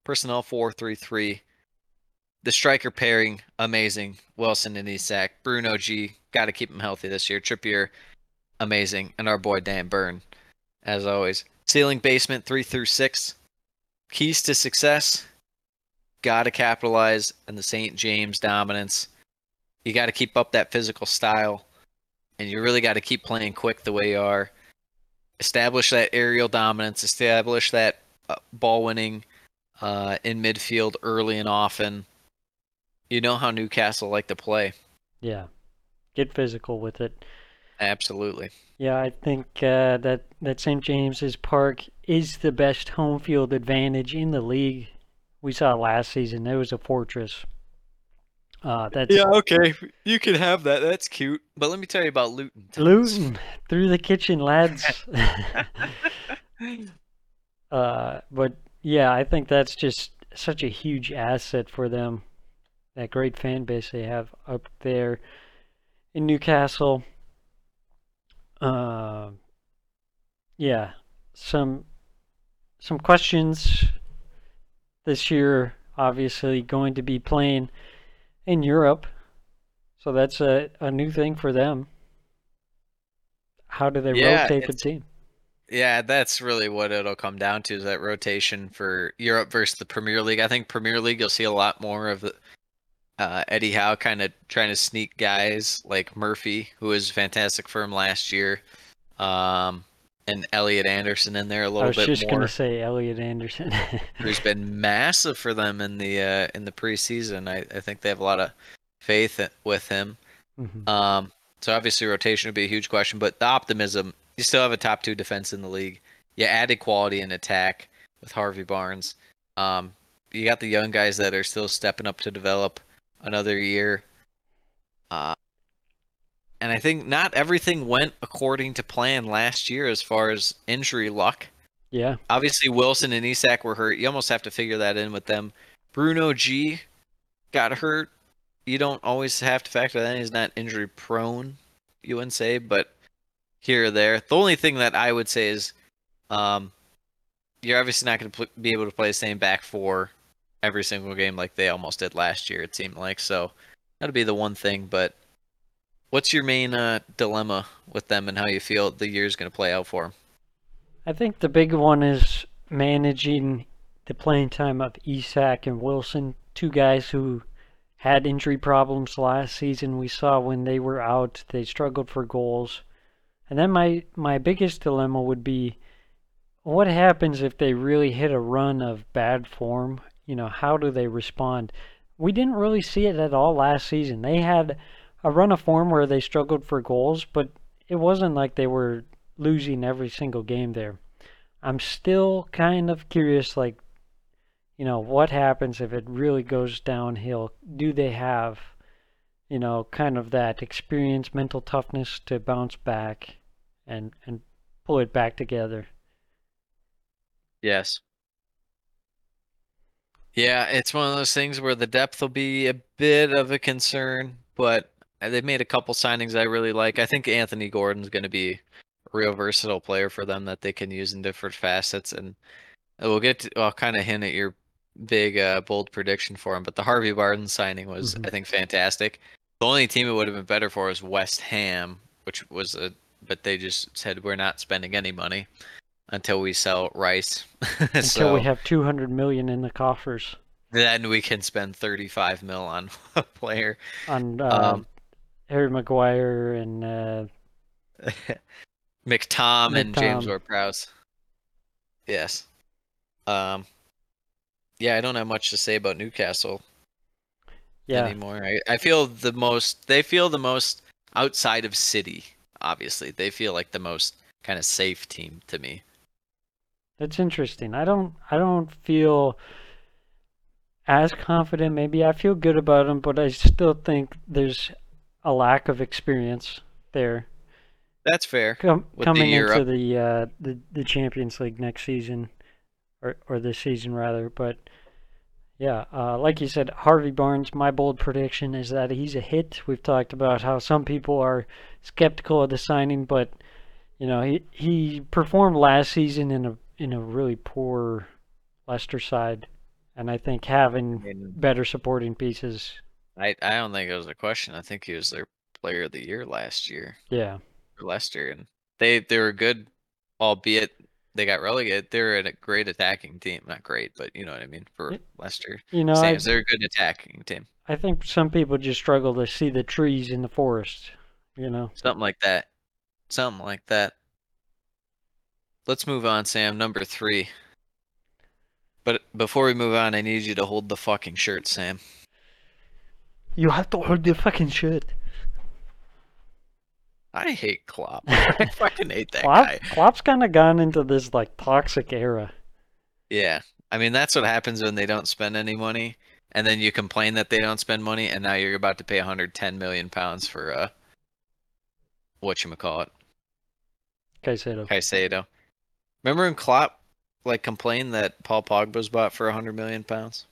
Personnel four three three. The striker pairing amazing. Wilson and Isak. Bruno G. Got to keep him healthy this year. Trippier amazing, and our boy Dan Burn, as always. Ceiling basement three through six. Keys to success. Got to capitalize on the St. James dominance. You got to keep up that physical style and you really got to keep playing quick the way you are. Establish that aerial dominance. Establish that uh, ball winning uh, in midfield early and often. You know how Newcastle like to play. yeah, get physical with it. Absolutely. Yeah, I think uh, that that St James's Park is the best home field advantage in the league. We saw last season; it was a fortress. Uh, that's okay. You can have that. That's cute. But let me tell you about Luton. Luton through the kitchen, lads. uh, but yeah, I think that's just such a huge asset for them. That great fan base they have up there in Newcastle. Uh, yeah, some some questions this year. Obviously, going to be playing in Europe, so that's a, a new thing for them. How do they Yeah, rotate the team? Yeah, that's really what it'll come down to is that rotation for Europe versus the Premier League. I think Premier League you'll see a lot more of the uh, Eddie Howe kind of trying to sneak guys like Murphy, who was fantastic for him last year, um, and Elliot Anderson in there a little bit more. I was just gonna say Elliot Anderson. who's been massive for them in the uh, in the preseason. I, I think they have a lot of faith with him. Mhm. Um, so obviously rotation would be a huge question, but the optimism. You still have a top two defense in the league. You added quality in attack with Harvey Barnes. Um, you got the young guys that are still stepping up to develop another year. Uh, and I think not everything went according to plan last year as far as injury luck Yeah, obviously Wilson and Isak were hurt. You almost have to figure that in with them. Bruno G got hurt. You don't always have to factor that in. He's not injury prone, you wouldn't say, but here or there. The only thing that I would say is, um, you're obviously not going to pl- be able to play the same back four every single game like they almost did last year. It seemed like so. That'd be the one thing. But what's your main uh, dilemma with them and how you feel the year's going to play out for them? I think the big one is managing the playing time of Isak and Wilson, two guys who had injury problems last season. We saw when they were out, they struggled for goals. And then my my biggest dilemma would be what happens if they really hit a run of bad form? You know, how do they respond? We didn't really see it at all last season. They had a run of form where they struggled for goals, but it wasn't like they were losing every single game there. I'm still kind of curious, like, you know, what happens if it really goes downhill? Do they have, you know, kind of that experience, mental toughness to bounce back and and pull it back together? Yes. Yeah, it's one of those things where the depth will be a bit of a concern, but they've made a couple signings I really like. I think Anthony Gordon's going to be a real versatile player for them that they can use in different facets, and we'll get to. I'll kind of hint at your big, uh, bold prediction for him, but the Harvey Barton signing was, Mhm. I think, fantastic. The only team it would have been better for is West Ham, which was a, but they just said we're not spending any money until we sell Rice. Until so we have 200 million in the coffers then we can spend 35 mil on a player. on uh, Um, Harry Maguire and uh, McTom and James McTom. Ward-Prowse. Yes. Um. Yeah, I don't have much to say about Newcastle yeah, anymore. I, I feel the most. They feel the most outside of City. Obviously, they feel like the most kind of safe team to me. That's interesting. I don't I don't feel as confident maybe. I feel good about them, but I still think there's a lack of experience there That's fair. Com- With the coming into up. the uh the the Champions League next season or or this season rather, but yeah, uh, like you said, Harvey Barnes. My bold prediction is that he's a hit. We've talked about how some people are skeptical of the signing, but you know he he performed last season in a in a really poor Leicester side, and I think having better supporting pieces, I I don't think it was a question. I think he was their player of the year last year. yeah, Leicester, and they they were good, albeit they got relegated. They're a great attacking team, not great, but you know what I mean for Leicester. you know, I, they're a good attacking team, I think some people just struggle to see the trees in the forest. You know, something like that, something like that. Let's move on, Sam. Number three. But before we move on, I need you to hold the fucking shirt, Sam. You have to hold the fucking shit. I hate Klopp. I fucking hate that Klopp, guy. Klopp's kind of gone into this like toxic era. Yeah. I mean, that's what happens when they don't spend any money, and then you complain that they don't spend money, and now you're about to pay 110 million pounds for uh, what you call it, Caicedo. Caicedo. Remember when Klopp like complained that Paul Pogba was bought for 100 million pounds?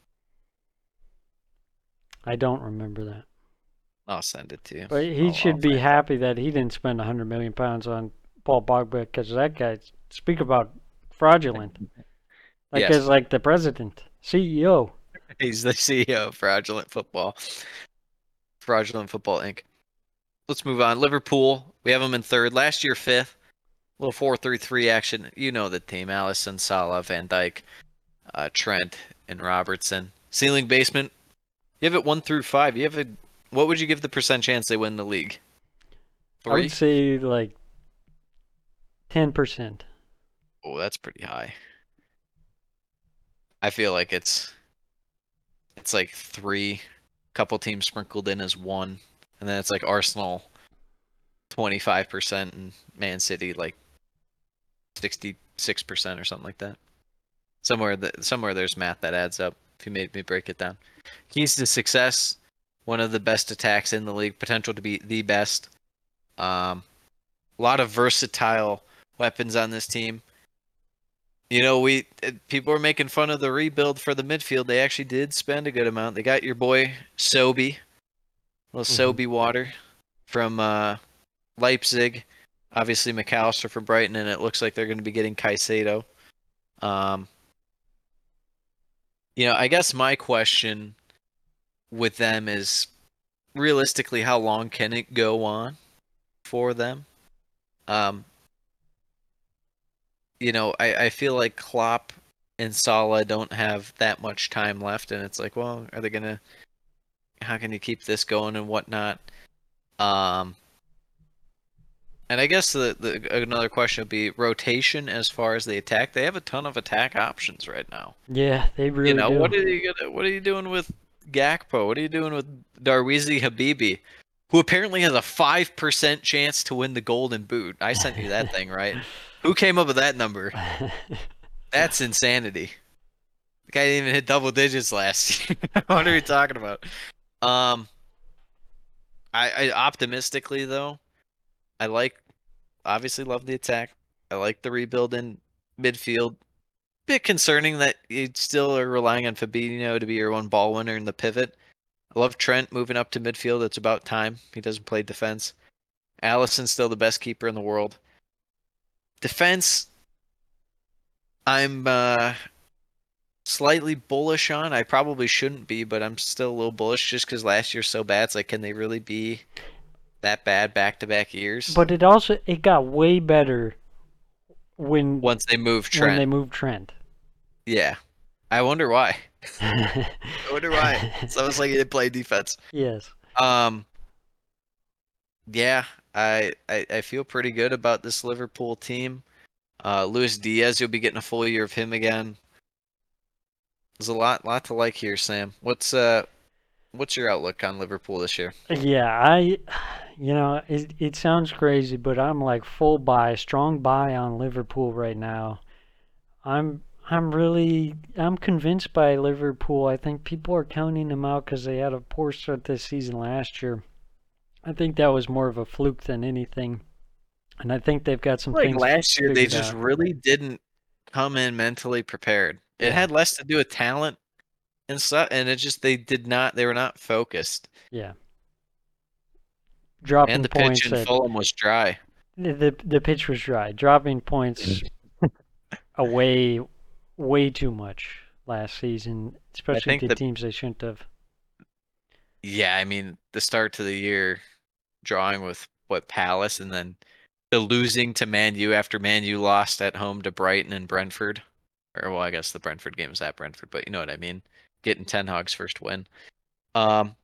I don't remember that, I'll send it to you. but he I'll- should I'll be happy that he didn't spend 100 million pounds on Paul Pogba because that guy speak about fraudulent. That Yes. guy's like the president, CEO. He's the CEO of Fraudulent Football. Fraudulent Football Inc. Let's move on. Liverpool. We have them in third. Last year, fifth. little four-three-three action. You know the team: Alisson, Salah, Van Dijk, uh, Trent, and Robertson. Ceiling basement. You have it one through five. You have a. What would you give the percent chance they win the league? I would say like ten percent. Oh, that's pretty high. I feel like it's it's like three, couple teams sprinkled in as one, and then it's like Arsenal twenty five percent and Man City like sixty six percent or something like that. Somewhere that somewhere there's math that adds up. If you made me break it down, keys to success: one of the best attacks in the league, potential to be the best. Um, a lot of versatile weapons on this team. You know, we people were making fun of the rebuild for the midfield. They actually did spend a good amount. They got your boy Sobe, little Mhm. Sobe water from uh, Leipzig. Obviously Mac Allister from Brighton, and it looks like they're going to be getting Caicedo. Um, you know, I guess my question with them is realistically, how long can it go on for them? Um, you know, I, I feel like Klopp and Salah don't have that much time left, and it's like, well, are they gonna? How can you keep this going and whatnot? Um, and I guess the, the another question would be rotation as far as the attack. They have a ton of attack options right now. Yeah, they really you know, do. what are you gonna? What are you doing with Gakpo? What are you doing with Darwizi Habibi, who apparently has a five percent chance to win the Golden Boot? I sent you that thing, right? Who came up with that number? That's insanity. The guy didn't even hit double digits last year. what are you talking about? Um, I, I optimistically though, I like, obviously love the attack. I like the rebuild in midfield. Bit concerning that you still are relying on Fabinho to be your one ball winner in the pivot. I love Trent moving up to midfield. It's about time. He doesn't play defense. Alisson's still the best keeper in the world. Defense, I'm uh, slightly bullish on. I probably shouldn't be, but I'm still a little bullish just because last year's so bad. It's like, can they really be that bad back to back years? but it also it got way better when once they move when they moved Trent. yeah. I wonder why. I wonder why. It's almost like he didn't play defense. yes. Um. Yeah, I, I I feel pretty good about this Liverpool team. Uh, Luis Diaz, you'll be getting a full year of him again. There's a lot lot to like here, Sam. What's uh, what's your outlook on Liverpool this year? Yeah, I, you know, it it sounds crazy, but I'm like full buy, strong buy on Liverpool right now. I'm I'm really I'm convinced by Liverpool. I think people are counting them out because they had a poor start this season last year. I think that was more of a fluke than anything, and I think they've got some Like things. last year, they just out. really didn't come in mentally prepared. It Yeah. had less to do with talent and stuff, and it just they did not. They were not focused, yeah. Dropping and the points pitch in at- Fulham was dry. The, the pitch was dry, dropping points away way too much last season, especially to the- teams they shouldn't have. Yeah, I mean the start to the year, drawing with what Palace, and then the losing to Man U after Man U lost at home to Brighton and Brentford, or well, I guess the Brentford game was at Brentford, but you know what I mean. Getting Ten Hag's first win. Um,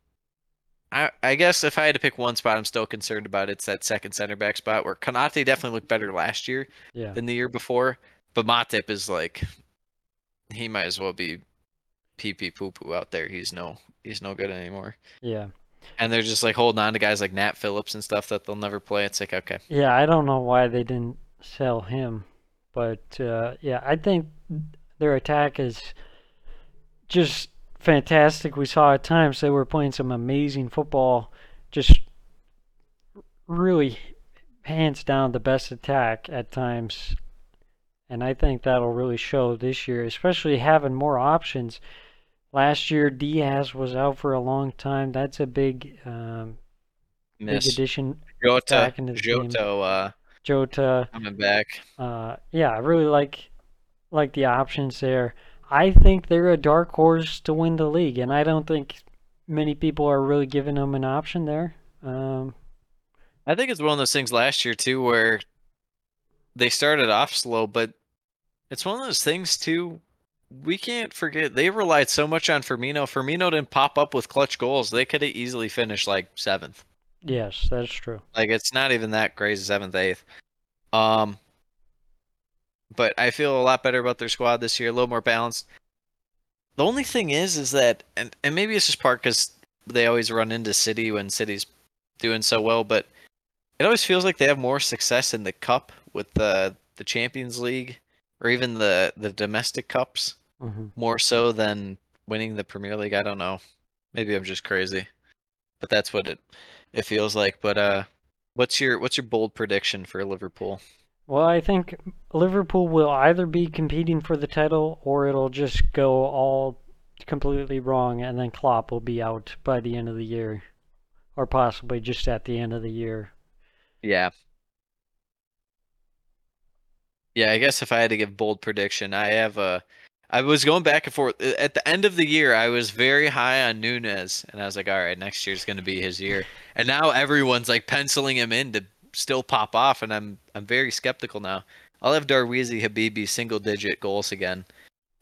I I guess if I had to pick one spot, I'm still concerned about it's that second center back spot where Konate definitely looked better last year Yeah, than the year before, but Matip is like, he might as well be pee pee poo poo out there. He's no he's no good anymore yeah, and they're just like holding on to guys like Nat Phillips and stuff that they'll never play. It's like okay, yeah. I don't know why they didn't sell him, but uh, yeah, I think their attack is just fantastic. We saw at times they were playing some amazing football, just really hands down the best attack at times. And I think that'll really show this year, especially having more options. Last year, Diaz was out for a long time. That's a big, um, big addition. Jota, back into the. Jota uh, Jota, coming back. uh, yeah, I really like like the options there. I think they're a dark horse to win the league, and I don't think many people are really giving them an option there. Um, I think it's one of those things last year too where they started off slow, but it's one of those things too. We can't forget they relied so much on Firmino. Firmino didn't pop up with clutch goals. They could have easily finished like seventh. Yes, that's true. Like it's not even that crazy, seventh, eighth. Um, but I feel a lot better about their squad this year, a little more balanced. The only thing is, is that, and and maybe it's just part because they always run into City when City's doing so well, but it always feels like they have more success in the cup with the the Champions League or even the the domestic cups hmm more so than winning the Premier League. I don't know. Maybe I'm just crazy, but that's what it it feels like. But uh, what's your what's your bold prediction for Liverpool? Well, I think Liverpool will either be competing for the title or it'll just go all completely wrong, and then Klopp will be out by the end of the year, or possibly just at the end of the year. Yeah. Yeah, I guess if I had to give bold prediction, I have a. I was going back and forth at the end of the year. I was very high on Nunez, and I was like, "All right, next year's going to be his year." And now everyone's like penciling him in to still pop off, and I'm I'm very skeptical now. I'll have Darweezy Habibi single digit goals again,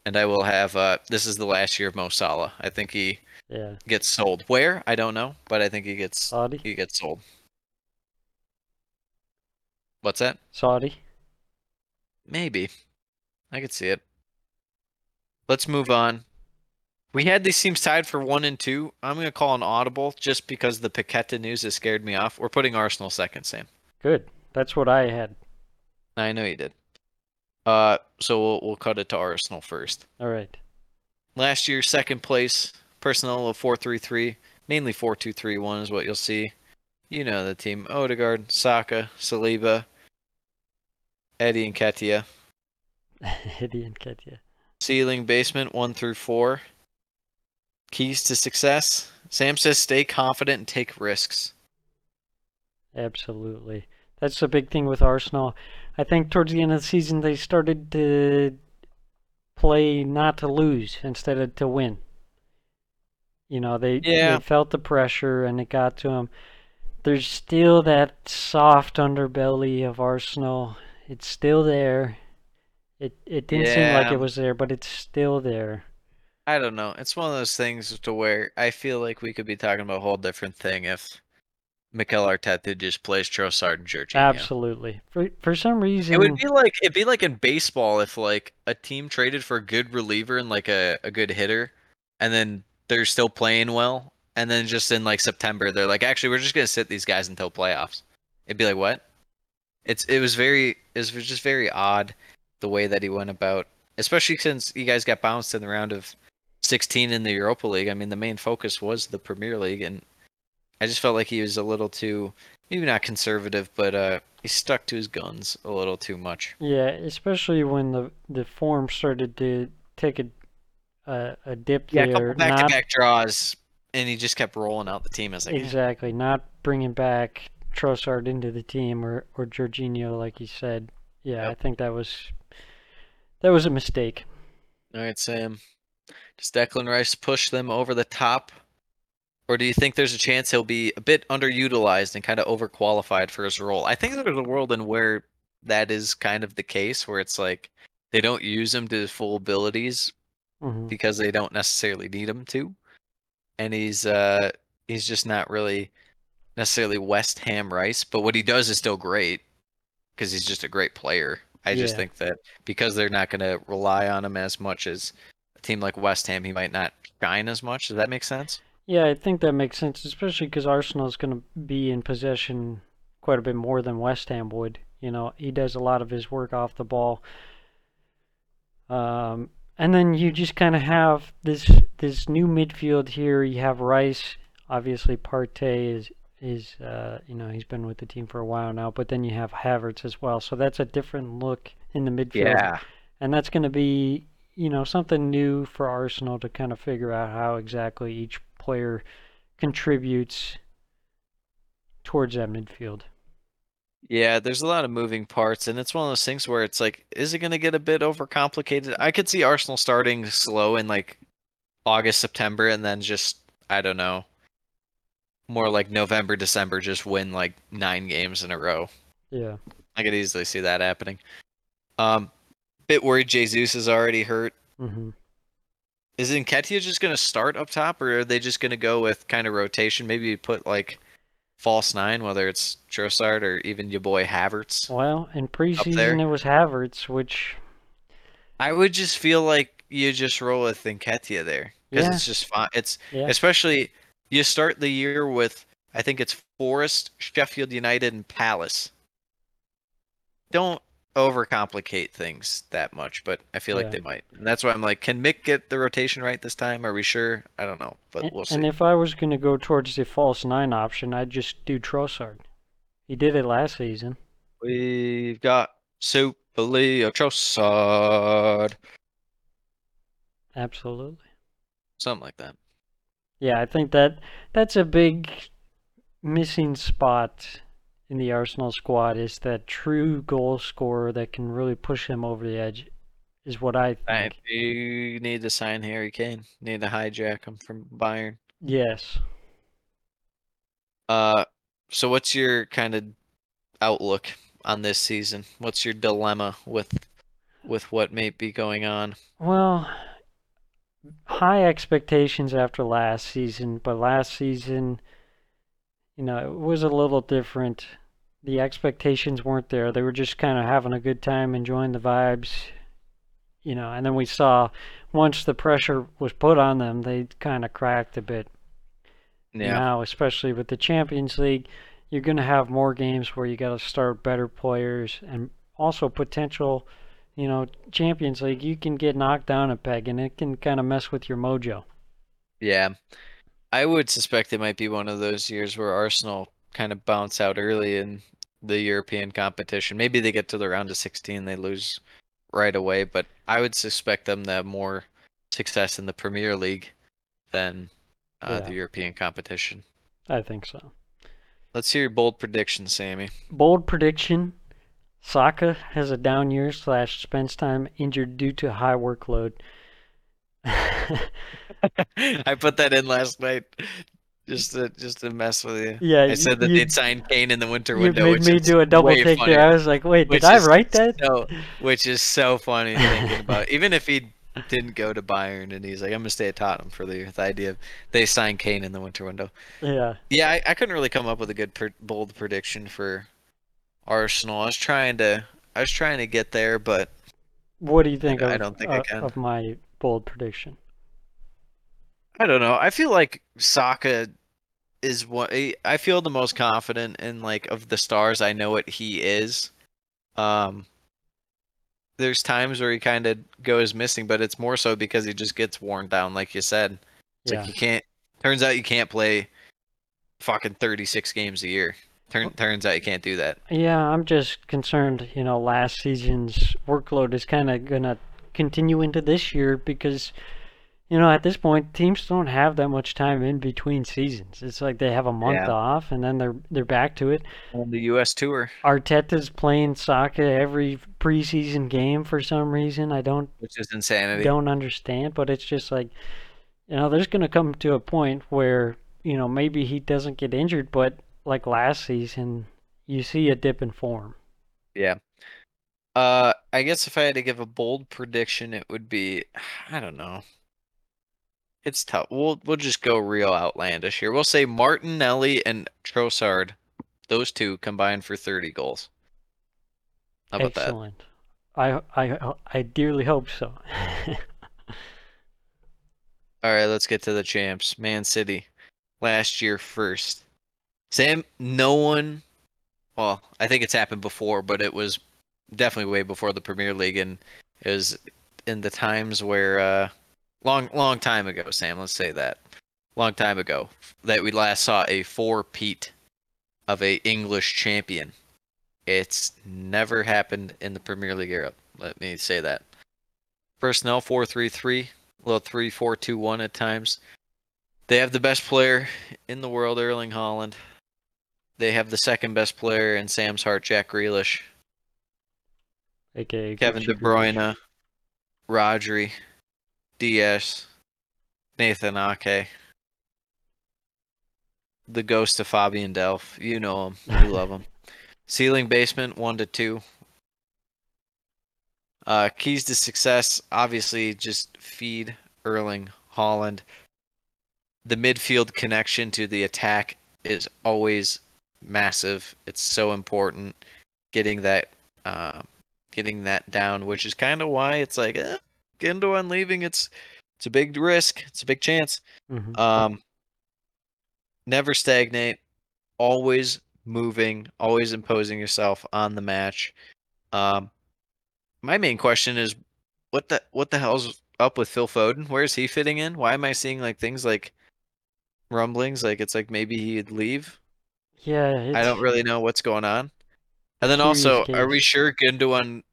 and I will have. Uh, this is the last year of Mo Salah. I think he Yeah, gets sold. Where I don't know, but I think he gets Saudi, he gets sold. What's that? Saudi. Maybe. I could see it. Let's move on. We had these teams tied for one and two. I'm going to call an audible just because the Paqueta news has scared me off. We're putting Arsenal second, Sam. Good. That's what I had. I know you did. Uh, so we'll we'll cut it to Arsenal first. All right. Last year, second place, personnel of four three three, mainly four two three one is what you'll see. You know the team: Odegaard, Saka, Saliba, Eddie Nketiah. Eddie Nketiah. Ceiling basement one through four. Keys to success. Sam says stay confident and take risks. Absolutely. That's the big thing with Arsenal. I think towards the end of the season they started to play not to lose instead of to win. You know, they, Yeah. they felt the pressure and it got to them. There's still that soft underbelly of Arsenal. It's still there. It it didn't seem like it was there, but it's still there. I don't know. It's one of those things to where I feel like we could be talking about a whole different thing if Mikel Arteta just plays Trossard and Jorginho. Absolutely. For for some reason It would be like it'd be like in baseball if like a team traded for a good reliever and like a, a good hitter, and then they're still playing well, and then just in like September they're like, actually, we're just gonna sit these guys until playoffs. It'd be like what? It's it was very it was just very odd the way that he went about, especially since you guys got bounced in the round of 16 in the Europa League. I mean, the main focus was the Premier League, and I just felt like he was a little too maybe not conservative, but uh, he stuck to his guns a little too much. Yeah, especially when the the form started to take a a, a dip Yeah, there. couple not back-to-back draws, and he just kept rolling out the team. as "Eh." exactly, not bringing back Trossard into the team or or Jorginho like you said. Yeah, I think that was that was a mistake. all right, Sam, does Declan Rice push them over the top, or do you think there's a chance he'll be a bit underutilized and kind of overqualified for his role? I think there's a world in where that is kind of the case, where it's like they don't use him to his full abilities hmm because they don't necessarily need him to, and he's uh he's just not really necessarily West Ham Rice, but what he does is still great because he's just a great player. I just Yeah. think that because they're not going to rely on him as much as a team like West Ham, he might not shine as much. Does that make sense? Yeah, I think that makes sense, especially because Arsenal is going to be in possession quite a bit more than West Ham would. You know, he does a lot of his work off the ball. Um, and then you just kind of have this this new midfield here. You have Rice, obviously Partey is is uh, you know he's been with the team for a while now, but then you have Havertz as well. So that's a different look in the midfield Yeah. and that's going to be you know something new for Arsenal to kind of figure out how exactly each player contributes towards that midfield. Yeah, there's a lot of moving parts, and it's one of those things where it's like, is it going to get a bit overcomplicated? I could see Arsenal starting slow in like August, September, and then just, I don't know, more like November, December, just win like nine games in a row. Yeah. I could easily see that happening. Um, bit worried Jesus is already hurt. hmm Is Nketiah just going to start up top, or are they just going to go with kind of rotation? Maybe put like false nine, whether it's Trossard or even your boy Havertz. Well, in preseason it was Havertz, which I would just feel like you just roll with Nketiah there because Yeah. it's just fine. It's yeah, especially you start the year with I think it's Forest, Sheffield United, and Palace. Don't overcomplicate things that much, but I feel Yeah. like they might. And that's why I'm like, can Mick get the rotation right this time? Are we sure? I don't know, but and, we'll see. and if I was going to go towards the false nine option, I'd just do Trossard. He did it last season. We've got Super Leo Trossard, Absolutely. something like that. Yeah, I think that that's a big missing spot in the Arsenal squad is that true goal scorer that can really push him over the edge is what I think. you need to sign Harry Kane. Need to hijack him from Bayern. Yes. Uh, so what's your kind of outlook on this season? What's your dilemma with with what may be going on? Well, high expectations after last season, but last season, you know, it was a little different. The expectations weren't there. They were just kind of having a good time, enjoying the vibes, you know, and then we saw once the pressure was put on them, they kind of cracked a bit. Yeah. Now, especially with the Champions League, you're going to have more games where you got to start better players and also potential, you know, Champions League, you can get knocked down a peg and it can kind of mess with your mojo. Yeah. I would suspect it might be one of those years where Arsenal kind of bounce out early in the European competition. Maybe they get to the round of 16, they lose right away, but I would suspect them to have more success in the Premier League than uh, Yeah. the European competition. I think so. Let's hear your bold prediction, Sammy. Bold prediction Saka has a down year slash spends time injured due to high workload. I put that in last night just to just to mess with you. yeah, I said that you, they'd sign Kane in the winter window. you made which me do a double take there. I was like, wait, did I write that? So, which is so funny thinking about. Even if he didn't go to Bayern and he's like, I'm gonna stay at Tottenham for the year. The idea of they sign Kane in the winter window. Yeah. Yeah, I, I couldn't really come up with a good per, bold prediction for Arsenal. I was trying to I was trying to get there, but What do you think I of, don't think I uh, can. of my bold prediction? I don't know. I feel like Saka is what I feel the most confident in like of the stars I know what he is. Um there's times where he kind of goes missing, but it's more so because he just gets worn down like you said. It's Yeah. like you can't turns out you can't play fucking 36 games a year. Turn, turns out you can't do that. Yeah, I'm just concerned, you know, last season's workload is kind of going to continue into this year because, you know, at this point, teams don't have that much time in between seasons. It's like they have a month Yeah. off and then they're they're back to it. On the US tour, Arteta's playing Saka every preseason game for some reason. I don't which is insanity. don't understand, but it's just like, you know, there's going to come to a point where, you know, maybe he doesn't get injured, but like last season, you see a dip in form. Yeah. Uh, I guess if I had to give a bold prediction, it would be I don't know. It's tough. We'll we'll just go real outlandish here. We'll say Martinelli and Trossard, those two combined for 30 goals. How about that? Excellent. I, I, I dearly hope so. All right, let's get to the champs. Man City, last year first. Sam, no one. Well, I think it's happened before, but it was definitely way before the Premier League, and it was in the times where, uh, long, long time ago. Sam, let's say that, long time ago, that we last saw a four-peat of a English champion. It's never happened in the Premier League era. Let me say that. Personnel four three three little three four two one at times. They have the best player in the world, Erling Haaland. They have the second best player in Sam's heart, Jack Grealish, AKA Kevin De. Bruyne, Rodri, Dias, Nathan Ake, the ghost of Fabian Delph. You know him, you love him. Ceiling basement one to two. Uh, keys to success obviously just feed Erling Haaland. The midfield connection to the attack is always massive. It's so important getting that uh, getting that down, which is kind of why it's like eh, Gundogan leaving. It's it's a big risk. It's a big chance. Mhm. Um, never stagnate. Always moving. Always imposing yourself on the match. Um, my main question is, what the what the hell's up with Phil Foden? Where's he fitting in? Why am I seeing like things like rumblings? Like it's like maybe he'd leave. yeah, I don't really know what's going on. And then also, are we sure Gundogan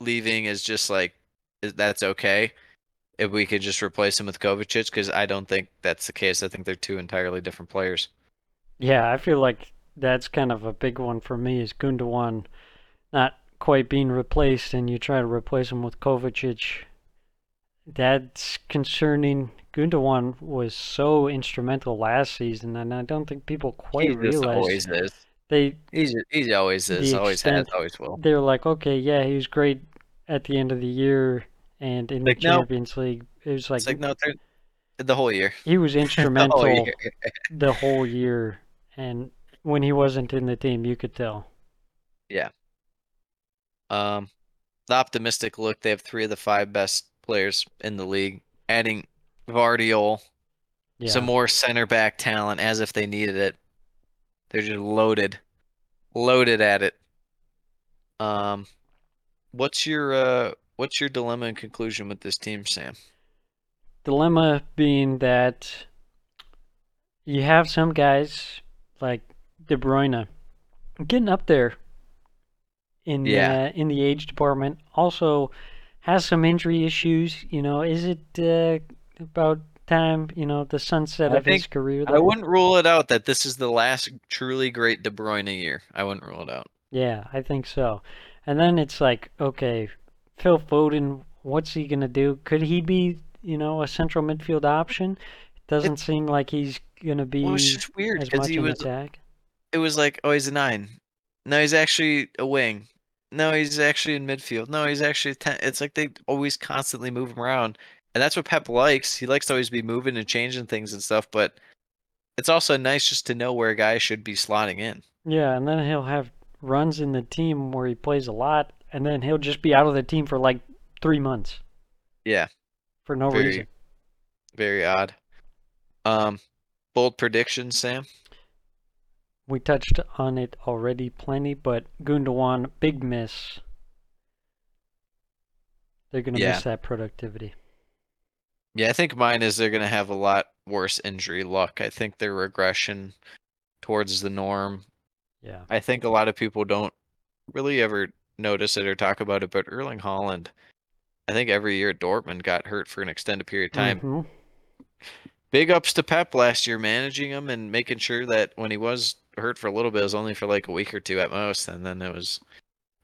leaving is just like that's okay? If we could just replace him with Kovacic, because I don't think that's the case. I think they're two entirely different players. Yeah, I feel like that's kind of a big one for me is Gundogan not quite being replaced and you try to replace him with Kovacic. That's concerning. Gundogan was so instrumental last season and I don't think people quite he realize always is. They He's he always is. Always has. Always will. they were like, okay, yeah, he was great at the end of the year and in Like, the no. Champions League. It was like, like no, the whole year. he was The whole instrumental the whole year and when he wasn't in the team you could tell. Yeah. Um, the optimistic look. They have three of the five best players in the league. Adding Gvardiol, Yeah. some more center back talent, as if they needed it. They're just loaded, loaded at it. Um, what's your uh, what's your dilemma and conclusion with this team, Sam? dilemma being that you have some guys like De Bruyne getting up there in Yeah. uh, in the age department. Also has some injury issues. You know, is it uh, about time? You know, the sunset I of his career. I wouldn't rule it out that this is the last truly great De Bruyne year. I wouldn't rule it out. Yeah, I think so. And then it's like, okay, Phil Foden, what's he gonna do? Could he be, you know, a central midfield option? It doesn't seem like he's gonna be Well, it's just weird as because much he was attack. it was like, oh, he's a nine. No, he's actually a wing. No, he's actually in midfield. No, he's actually a ten. It's like they always constantly move him around, and that's what Pep likes. He likes to always be moving and changing things and stuff. But it's also nice just to know where a guy should be slotting in. Yeah, and then he'll have runs in the team where he plays a lot, and then he'll just be out of the team for like three months Yeah, for no Very- reason. very odd. Um, bold predictions, Sam. We touched on it already plenty, but Gundogan, big miss. They're gonna Yeah. miss that productivity. Yeah, I think mine is they're gonna have a lot worse injury luck. I think their regression towards the norm Yeah. I think a lot of people don't really ever notice it or talk about it, but Erling Haaland, I think every year Dortmund got hurt for an extended period of time. Mhm. Big ups to Pep last year managing him and making sure that when he was hurt for a little bit, it was only for like a week or two at most, and then it was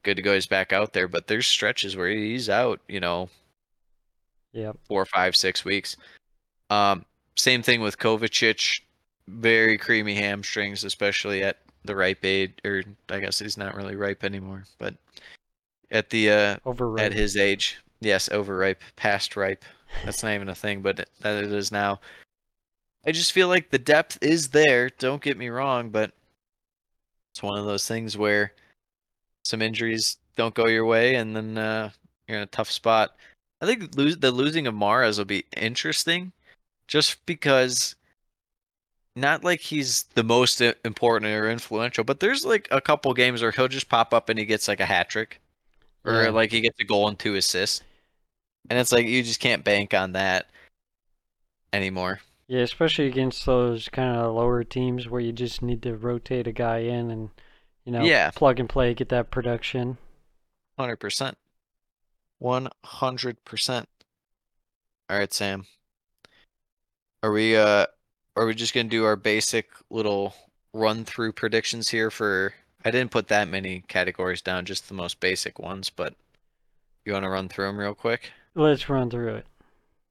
good to go. He's back out there, but there's stretches where he's out, you know, Yep. four, five, six weeks. Um, same thing with Kovacic, very creamy hamstrings, especially at the ripe age, or I guess he's not really ripe anymore, but at the uh, Overrated. at his age, yes, overripe, past ripe. That's not even a thing, but that it is now. I just feel like the depth is there. Don't get me wrong, but it's one of those things where some injuries don't go your way, and then uh, you're in a tough spot. I think lose, the losing of Mahrez will be interesting, just because not like he's the most important or influential, but there's like a couple games where he'll just pop up and he gets like a hat trick, or Yeah. like he gets a goal and two assists, and it's like you just can't bank on that anymore. Yeah, especially against those kind of lower teams where you just need to rotate a guy in and, you know, Yeah. plug and play, get that production. Hundred percent. One hundred percent. All right, Sam. Are we uh are we just gonna do our basic little run through predictions here for I didn't put that many categories down, just the most basic ones, but you wanna run through them real quick? Let's run through it.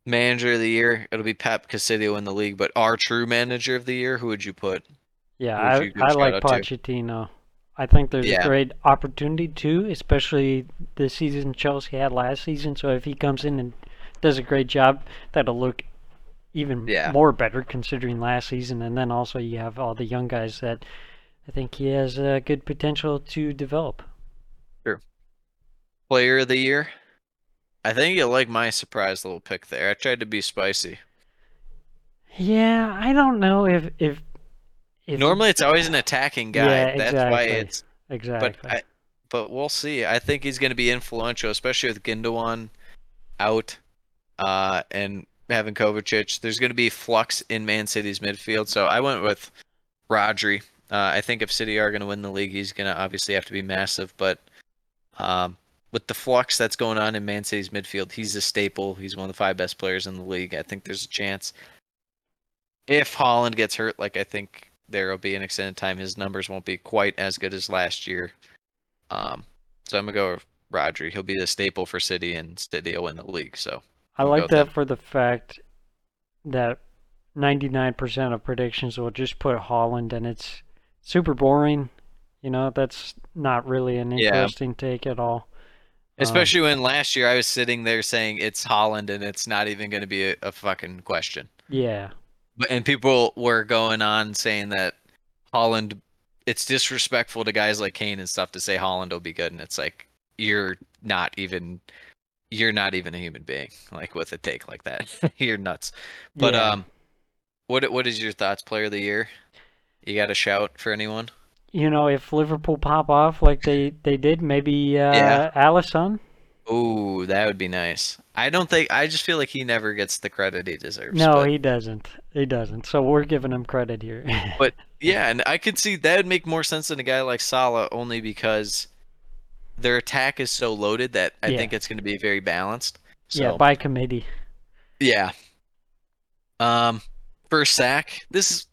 Manager of the year, it'll be Pep Castillo in the league, but our true manager of the year, who would you put? Yeah, would I you give like out to? I think there's Yeah. a great opportunity too, especially the season Chelsea had last season. So if he comes in and does a great job, that'll look even Yeah. more better considering last season. And then also you have all the young guys that I think he has a good potential to develop. Sure. Player of the year. I think you like my surprise little pick there. I tried to be spicy. Yeah, I don't know if if, if Normally, it's always an attacking guy. Yeah, That's why it's. exactly. But I, but we'll see. I think he's going to be influential, especially with Gundogan out, uh, and having Kovacic. There's going to be flux in Man City's midfield, so I went with Rodri. Uh, I think if City are going to win the league, he's going to obviously have to be massive. But um, with the flux that's going on in Man City's midfield, he's a staple. He's one of the five best players in the league. I think there's a chance. If Haaland gets hurt, like I think there will be an extended time, his numbers won't be quite as good as last year. Um, so I'm gonna go with Rodri. He'll be the staple for City, and City will win the league. So I like that for the fact that 99% of predictions will just put Haaland, and it's super boring. You know, that's not really an Yeah. interesting take at all. Um, especially when last year I was sitting there saying it's Haaland, and it's not even gonna be a, a fucking question. yeah, But and people were going on saying that Haaland, it's disrespectful to guys like Kane and stuff to say Haaland will be good, and it's like you're not even you're not even a human being like with a take like that. you're nuts. But yeah. um, what what is your thoughts? Player of the year? You got a shout for anyone? you know, if Liverpool pop off like they they did, maybe uh, Yeah. Alisson. Ooh, that would be nice. I don't think I just feel like he never gets the credit he deserves. No, but- he doesn't. He doesn't. So we're giving him credit here. But yeah, and I could see that would make more sense than a guy like Salah only because their attack is so loaded that I Yeah. think it's going to be very balanced. So, yeah, by committee. yeah. Um, first sack. This is.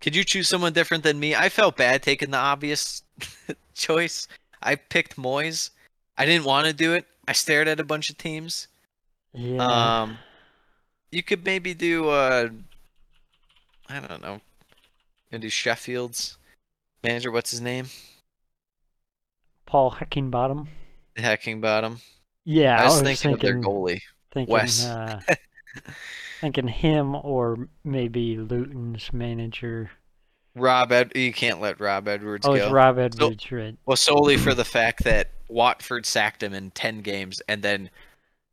Could you choose someone different than me? I felt bad taking the obvious choice. I picked Moyes. I didn't want to do it. I stared at a bunch of teams. Yeah. Um, you could maybe do uh, I don't know, gonna do Sheffield's manager. What's his name? Paul Heckingbottom. Hacking bottom. Yeah, I was, thinking, of their goalie. thinking, Wes. uh, thinking him or maybe Luton's manager. Rob Ed. You can't let Rob Edwards Oh, go. it's Rob Edwards, right? Well, solely for the fact that Watford sacked him in ten games, and then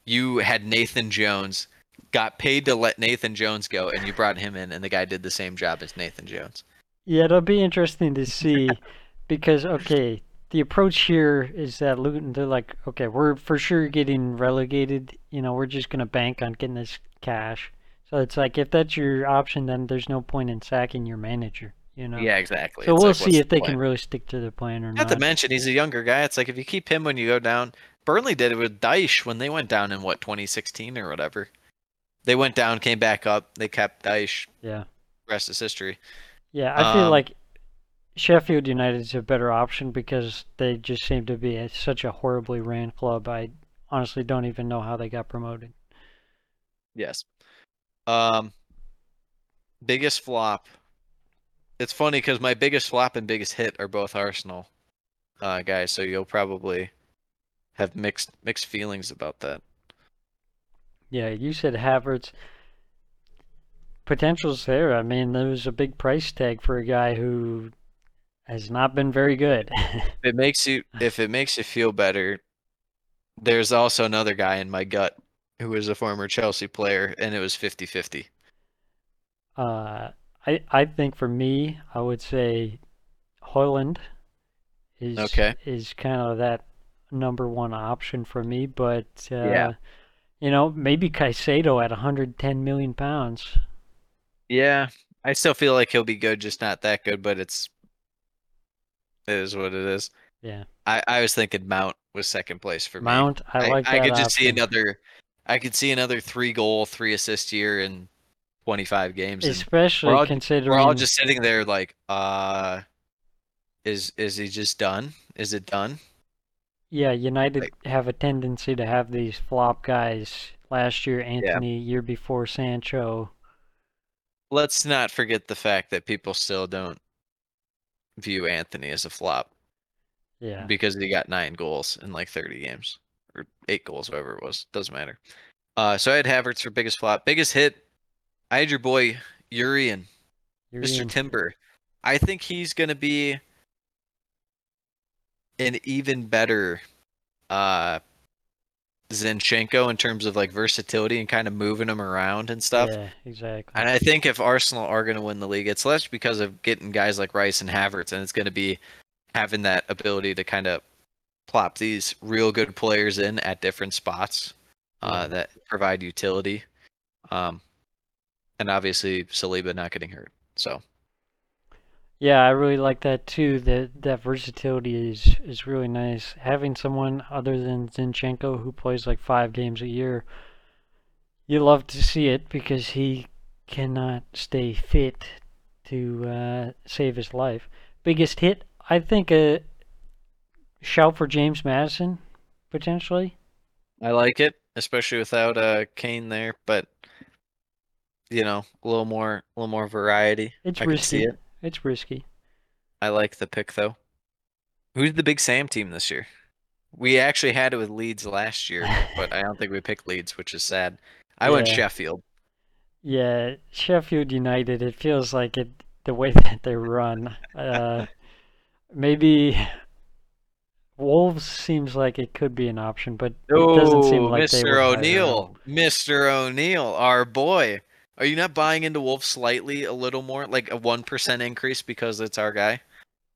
you had Nathan Jones, got paid to let Nathan Jones go, and you brought him in, and the guy did the same job as Nathan Jones. Yeah, it'll be interesting to see because okay, the approach here is that Luton they're like, okay, we're for sure getting relegated. You know, we're just gonna bank on getting this cash. So it's like if that's your option, then there's no point in sacking your manager. You know. Yeah, exactly. So It's we'll like, see if the they can really stick to their plan or Not not. to mention he's a younger guy. It's like if you keep him when you go down. Burnley did it with Dyche when they went down in what 2016 or whatever. They went down, came back up. They kept Dyche. Yeah. Rest is history. Yeah, I feel Um, like Sheffield United is a better option because they just seem to be a, such a horribly ran club. I honestly don't even know how they got promoted. Yes. Um. Biggest flop. It's funny because my biggest flop and biggest hit are both Arsenal uh, guys, so you'll probably have mixed mixed feelings about that. Yeah, you said Havertz. Potential's there. I mean, there was a big price tag for a guy who has not been very good. If it makes you if it makes you feel better, there's also another guy in my gut who was a former Chelsea player and it was 50-50. uh, I I think for me, I would say Højlund is Okay. is kind of that number one option for me. But uh, Yeah. you know, maybe Caicedo at 110 million pounds. Yeah, I still feel like he'll be good, just not that good, but it's it is what it is. Yeah, I, I was thinking Mount was second place for me. Mount. I, like I that could just see another I could see another three goal, three assist year in 25 games. especially we're all- considering we're all just sitting there like, uh, is is he just done? Is it done? Yeah, United Like- have a tendency to have these flop guys. Last year, Antony. Year before, Sancho. Let's not forget the fact that people still don't view Antony as a flop. Yeah. because he got nine goals in like 30 games or eight goals, whatever it was. Doesn't matter. Uh, so I had Havertz for biggest flop, biggest hit. I had your boy Jurrien, Mr. Timber. I think he's gonna be an even better uh Zinchenko in terms of like versatility and kind of moving him around and stuff. Yeah, exactly. And I think if Arsenal are going to win the league, it's less because of getting guys like Rice and Havertz, and it's going to be having that ability to kind of plop these real good players in at different spots uh, Yeah. that provide utility. Um, and obviously Saliba not getting hurt. So Yeah, I really like that too. That that versatility is is really nice. Having someone other than Zinchenko who plays like five games a year, you love to see it because he cannot stay fit to uh, save his life. Biggest hit, I think, a shout for James Maddison potentially. I like it, especially without uh, Kane there. But you know, a little more, a little more variety. It's I risky. it. It's risky. I like the pick though. Who's the Big Sam team this year? We actually had it with Leeds last year, but I don't think we picked Leeds, which is sad. I went Sheffield. Yeah, Sheffield United. It feels like it the way that they run. Uh, maybe Wolves seems like it could be an option, but it doesn't seem Oh, like they Mr. O'Neil, Mr. O'Neil, our boy. Are you not buying into Wolves slightly a little more, like a one percent increase because it's our guy?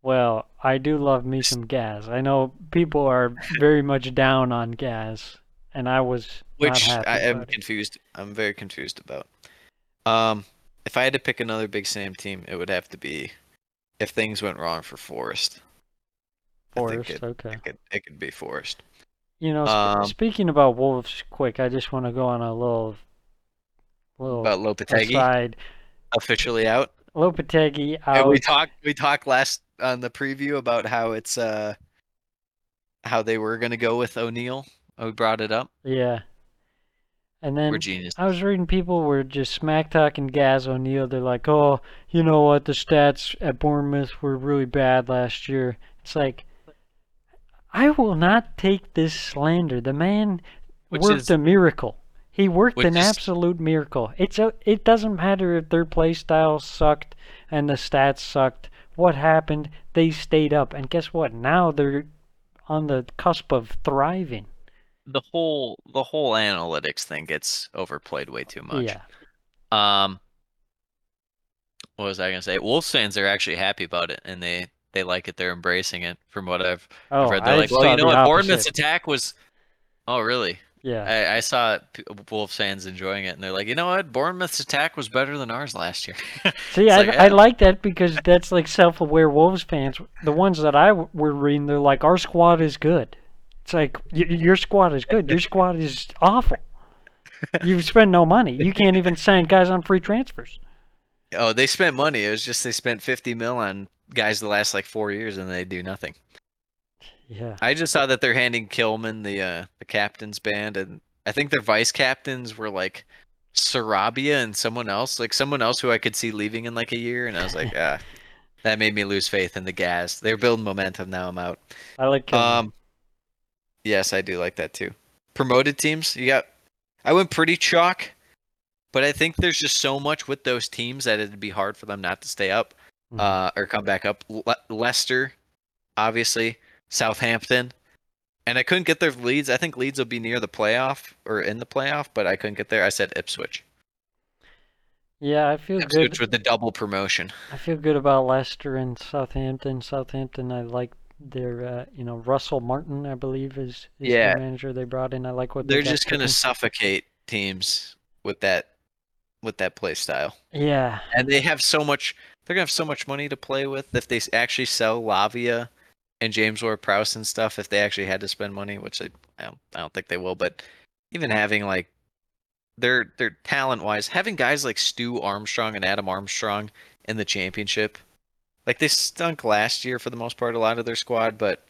Well, I do love me some Gaz. I know people are very much down on Gaz, and I was Which I am confused. I'm very confused about. Um, if I had to pick another Big Sam team, it would have to be if things went wrong for Forest. Forest, it, okay. it could it could be Forest. You know, sp- Um, speaking about Wolves, quick, I just want to go on a little, little About Lopetegui aside. officially out. Lopetegui And out. we talked we talked last on the preview about how it's uh how they were gonna go with O'Neil. We brought it up. Yeah. And We're then genius. I was reading people were just smack talking Gaz O'Neil. They're like, oh, you know what? The stats at Bournemouth were really bad last year. It's like, I will not take this slander. The man Which worked is- a miracle. He worked Which an is- absolute miracle. It's a, it doesn't matter if their play style sucked and the stats sucked. What happened? They stayed up, and guess what? Now they're on the cusp of thriving. The whole the whole analytics thing gets overplayed way too much. Yeah. Um, what was I gonna say? Wolves fans are actually happy about it, and they they like it. They're embracing it. From what I've Oh, read, they're I like, well, you know what? Bournemouth's attack was. Oh, really? Yeah. I, I saw Wolves fans enjoying it, and they're like, you know what? Bournemouth's attack was better than ours last year. See, I, like, I oh. like that because that's like self-aware Wolves fans. The ones that I w- were reading, they're like, our squad is good. It's like your squad is good. Your squad is awful. You spend no money. You can't even sign guys on free transfers. Oh, they spent money. It was just they spent 50 mil on guys the last like four years, and they do nothing. Yeah. I just saw that they're handing Kilman the uh, the captain's band, and I think their vice captains were like Sarabia and someone else, like someone else who I could see leaving in like a year, and I was like, ah, that made me lose faith in the gas. They're building momentum now. I'm out. I like. Kilman. Um, yes, I do like that too. Promoted teams, you got. I went pretty chalk, but I think there's just so much with those teams that it'd be hard for them not to stay up, Mhm. uh, or come back up. Le- Leicester, obviously, Southampton, and I couldn't get their leads. I think Leeds will be near the playoff or in the playoff, but I couldn't get there. I said Ipswich. yeah, I feel Ipswich good. with the double promotion. I feel good about Leicester and Southampton. Southampton, I like their, uh, you know, Russell Martin, I believe is, is Yeah. the manager they brought in. I like what they They're got just gonna suffocate teams with that with that play style. Yeah. and they have so much they're gonna have so much money to play with if they actually sell Lavia and James Ward Prowse and stuff if they actually had to spend money which they, I don't I don't think they will but even having like their their talent wise having guys like Stu Armstrong and Adam Armstrong in the championship like they stunk last year for the most part a lot of their squad but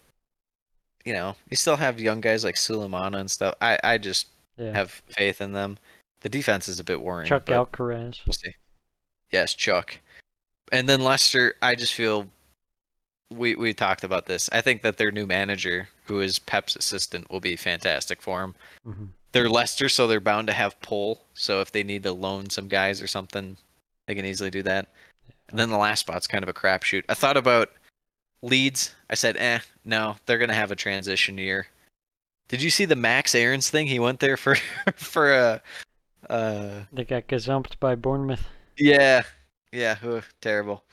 you know you still have young guys like Sulemana and stuff I I just Yeah. have faith in them the defense is a bit worrying Chuck Alcaraz. We'll see. Yes, Chuck. And then Leicester, I just feel we we talked about this. I think that their new manager, who is Pep's assistant, will be fantastic for him. Mm-hmm. They're Leicester, so they're bound to have pull. So if they need to loan some guys or something, they can easily do that. And then the last spot's kind of a crapshoot. I thought about Leeds. I said, eh, no, they're gonna have a transition year. Did you see the Max Aarons thing? He went there for for a. Uh, They got gazumped by Bournemouth. yeah, yeah, ugh, terrible.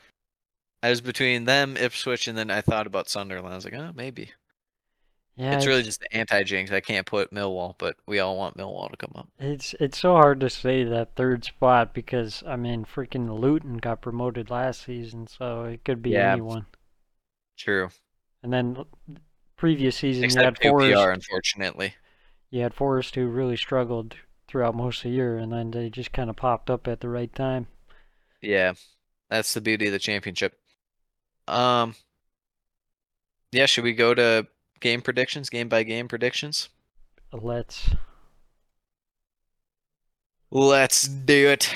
I was between them, Ipswich, and then I thought about Sunderland. I was like, oh, maybe. Yeah, it's really just the anti-jinx. I can't put Millwall, but we all want Millwall to come up. It's it's so hard to say that third spot because I mean freaking Luton got promoted last season, so it could be Yeah. anyone. True. And then previous season you had Except QPR, Forest. unfortunately. You had Forest who really struggled throughout most of the year, and then they just kind of popped up at the right time. Yeah, that's the beauty of the championship. Um. Yeah, should we go to game predictions, game by game predictions? Let's. Let's do it.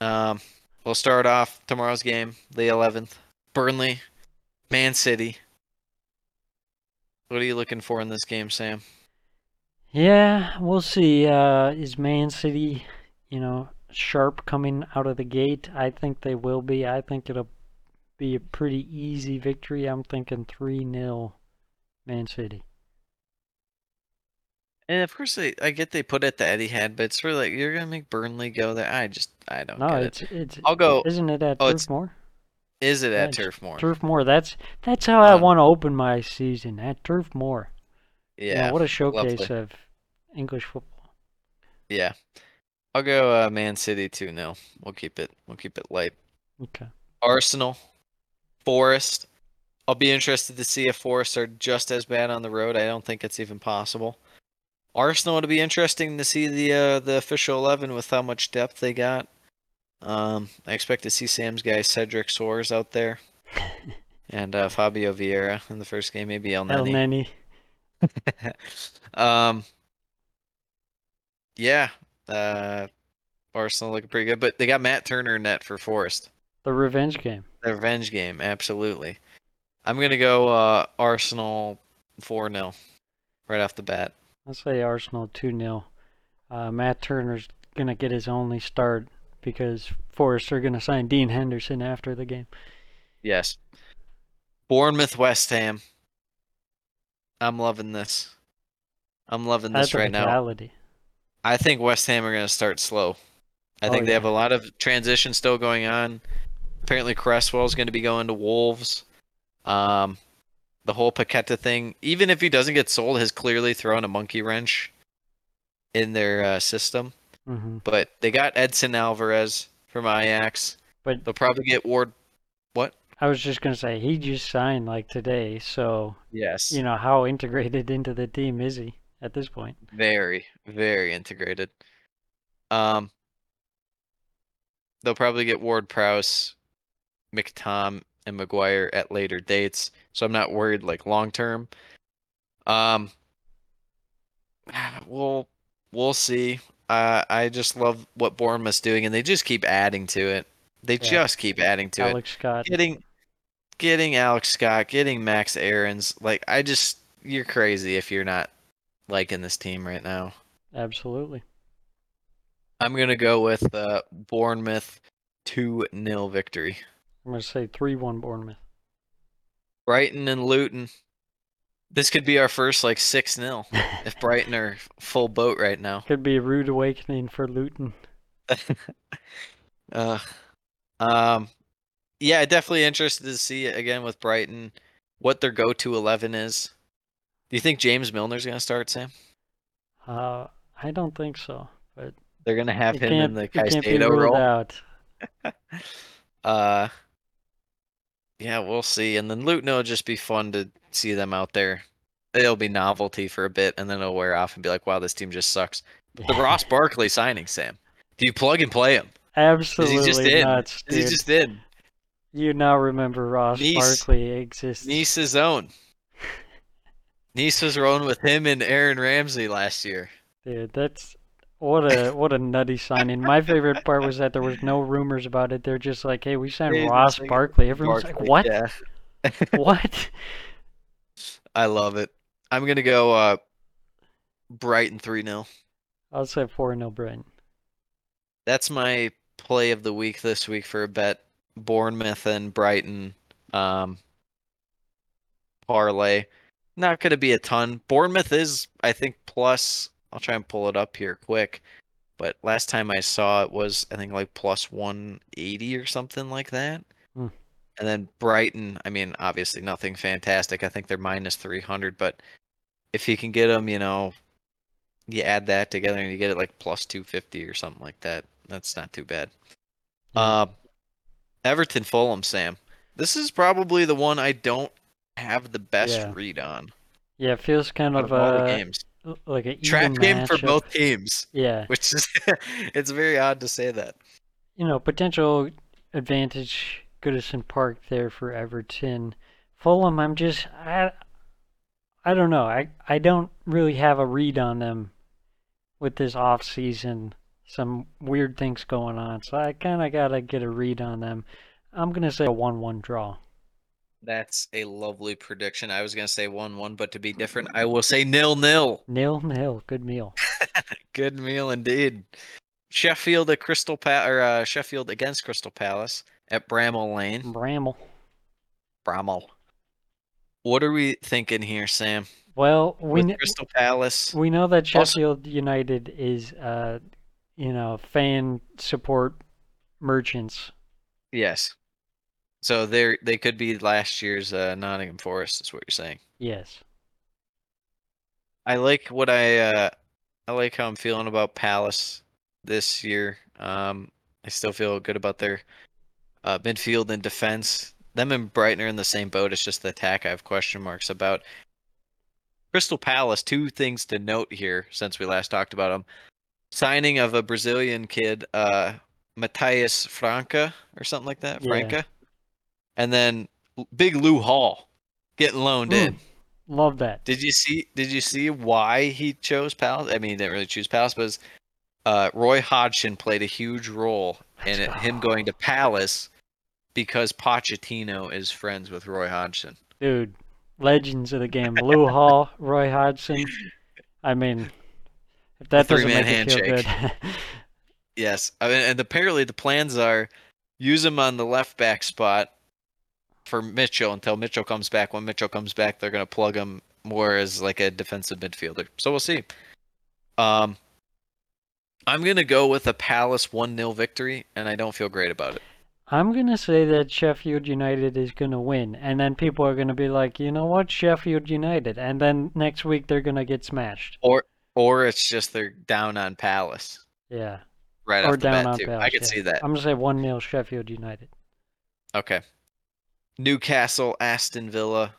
Um, we'll start off tomorrow's game, the 11th. Burnley, Man City. What are you looking for in this game, Sam? Yeah, we'll see. Uh, is Man City, you know, sharp coming out of the gate? I think they will be. I think it'll be a pretty easy victory. I'm thinking 3 0 Man City. And of course, they, I get they put it at the Etihad, but it's really like you're gonna make Burnley go there. I just, I don't No, it's it. it's. I'll go- Isn't it at oh, Turf Moor? Is it at it's Turf Moor? Turf Moor. That's that's how I Um, want to open my season at Turf Moor. Yeah, what a showcase lovely. of English football. yeah. I'll go uh, Man City two 0 We'll keep it. We'll keep it light. Okay. Arsenal, Forest. I'll be interested to see if Forest are just as bad on the road. I don't think it's even possible. Arsenal, it'll be interesting to see the uh, the official eleven with how much depth they got. Um, I expect to see Sam's guy Cedric Soares out there, and uh, Fabio Vieira in the first game, maybe El El Neni. Neni. um, yeah, uh, Arsenal looking pretty good, but they got Matt Turner in net for Forest. The revenge game. The revenge game, absolutely. I'm gonna go uh, Arsenal four 0 right off the bat. Let's say Arsenal 2 0. Uh, Matt Turner's going to get his only start because Forest are going to sign Dean Henderson after the game. Yes. Bournemouth West Ham. I'm loving this. I'm loving this a right now. fatality. I think West Ham are gonna start slow. I Oh, think they yeah. have a lot of transition still going on. Apparently Cresswell's gonna be going to Wolves. Um the whole Paqueta thing, even if he doesn't get sold, has clearly thrown a monkey wrench in their uh, system. hmm But they got Edson Alvarez from Ajax. But They'll probably get Ward. What? I was just going to say, he just signed like today. So, Yes. you know, how integrated into the team is he at this point? Very, very integrated. Um, they'll probably get Ward Prowse, McTom, and Maguire at later dates, so I'm not worried like long term. Um, we'll we'll see. Uh, I just love what Bournemouth's doing, and they just keep adding to it. They Yeah. just keep adding to it Alex Scott. getting getting Alex Scott, getting Max Aarons, like I just you're crazy if you're not liking this team right now. Absolutely. I'm gonna go with uh, Bournemouth two 0 victory. I'm going to say 3 1 Bournemouth. Brighton and Luton. This could be our first like six 0 if Brighton are full boat right now. Could be a rude awakening for Luton. uh, um, yeah, definitely interested to see it again with Brighton. What their go-to eleven is. Do you think James Milner's gonna start, Sam? Uh, I don't think so. But They're gonna have him in the Caicedo role. out. Uh, yeah, we'll see. And then Luton will just be fun to see them out there. It'll be novelty for a bit, and then it'll wear off and be like, "Wow, this team just sucks." The Ross Barkley signing, Sam. Do you plug and play him? Absolutely he just in? nuts, He just did. You now remember Ross. Barkley exists. Nice's own. Nice was rolling with him and Aaron Ramsey last year. Dude, that's what a what a nutty signing. My favorite part was that there was no rumors about it. They're just like, hey, we signed Ross like, Barkley. Everyone's Barkley, like, what? Yeah. what? I love it. I'm gonna go uh Brighton 3 0. I'll say 4 0 Brighton. That's my play of the week this week for a bet. Bournemouth and Brighton um parlay. Not gonna be a ton. Bournemouth is, I think, plus I'll try and pull it up here quick. But last time I saw it was I think like plus one eighty or something like that. Hmm. And then Brighton, I mean, obviously nothing fantastic. I think they're minus three hundred, but if you can get them, you know, you add that together and you get it like plus two fifty or something like that. That's not too bad. Yeah. Uh, Everton Fulham, Sam. This is probably the one I don't have the best Yeah. read on Yeah, it feels kind of of uh, games. Like a Trap even game for both teams, Yeah, which is it's very odd to say that. you know, potential advantage Goodison Park there for Everton. Fulham, I'm just I I don't know. I I don't really have a read on them with this off season. Some weird things going on, so I kind of gotta get a read on them. I'm gonna say a one-one draw. That's a lovely prediction. I was gonna say one-one, but to be different, I will say nil-nil. Nil nil. Good meal. Good meal indeed. Sheffield at Crystal Pal or uh, Sheffield against Crystal Palace at Bramall Lane. Bramble. Bramall. What are we thinking here, Sam? Well, we kn- Crystal Palace. we know that Also- Sheffield United is uh you know fan support merchants. Yes. So they they could be last year's uh, Nottingham Forest, is what you're saying. Yes. I like what I uh, I like how I'm feeling about Palace this year. Um, I still feel good about their uh, midfield and defense. Them and Brighton are in the same boat. It's just the attack I have question marks about. Crystal Palace. Two things to note here since we last talked about them. Signing of a Brazilian kid, uh, Matheus Franca or something like that. Yeah. Franca, and then Big Lou Hall getting loaned in. Mm, Love that. Did you see? Did you see why he chose Palace? I mean, he didn't really choose Palace, but was, uh, Roy Hodgson played a huge role in it, him going to Palace because Pochettino is friends with Roy Hodgson. Dude, legends of the game. Lou Hall, Roy Hodgson. I mean, if that doesn't make it feel good. Yes, I mean, and apparently the plans are use him on the left back spot for Mitchell until Mitchell comes back. When Mitchell comes back, they're gonna plug him more as like a defensive midfielder. So we'll see. Um, I'm gonna go with a Palace one 0 victory, and I don't feel great about it. I'm going to say that Sheffield United is going to win. And then people are going to be like, you know what? Sheffield United. And then next week they're going to get smashed. Or or it's just they're down on Palace Yeah. right or off the down bat on too. Palace, I could yeah. see that. I'm going to say 1 0 Sheffield United. Okay. Newcastle, Aston Villa,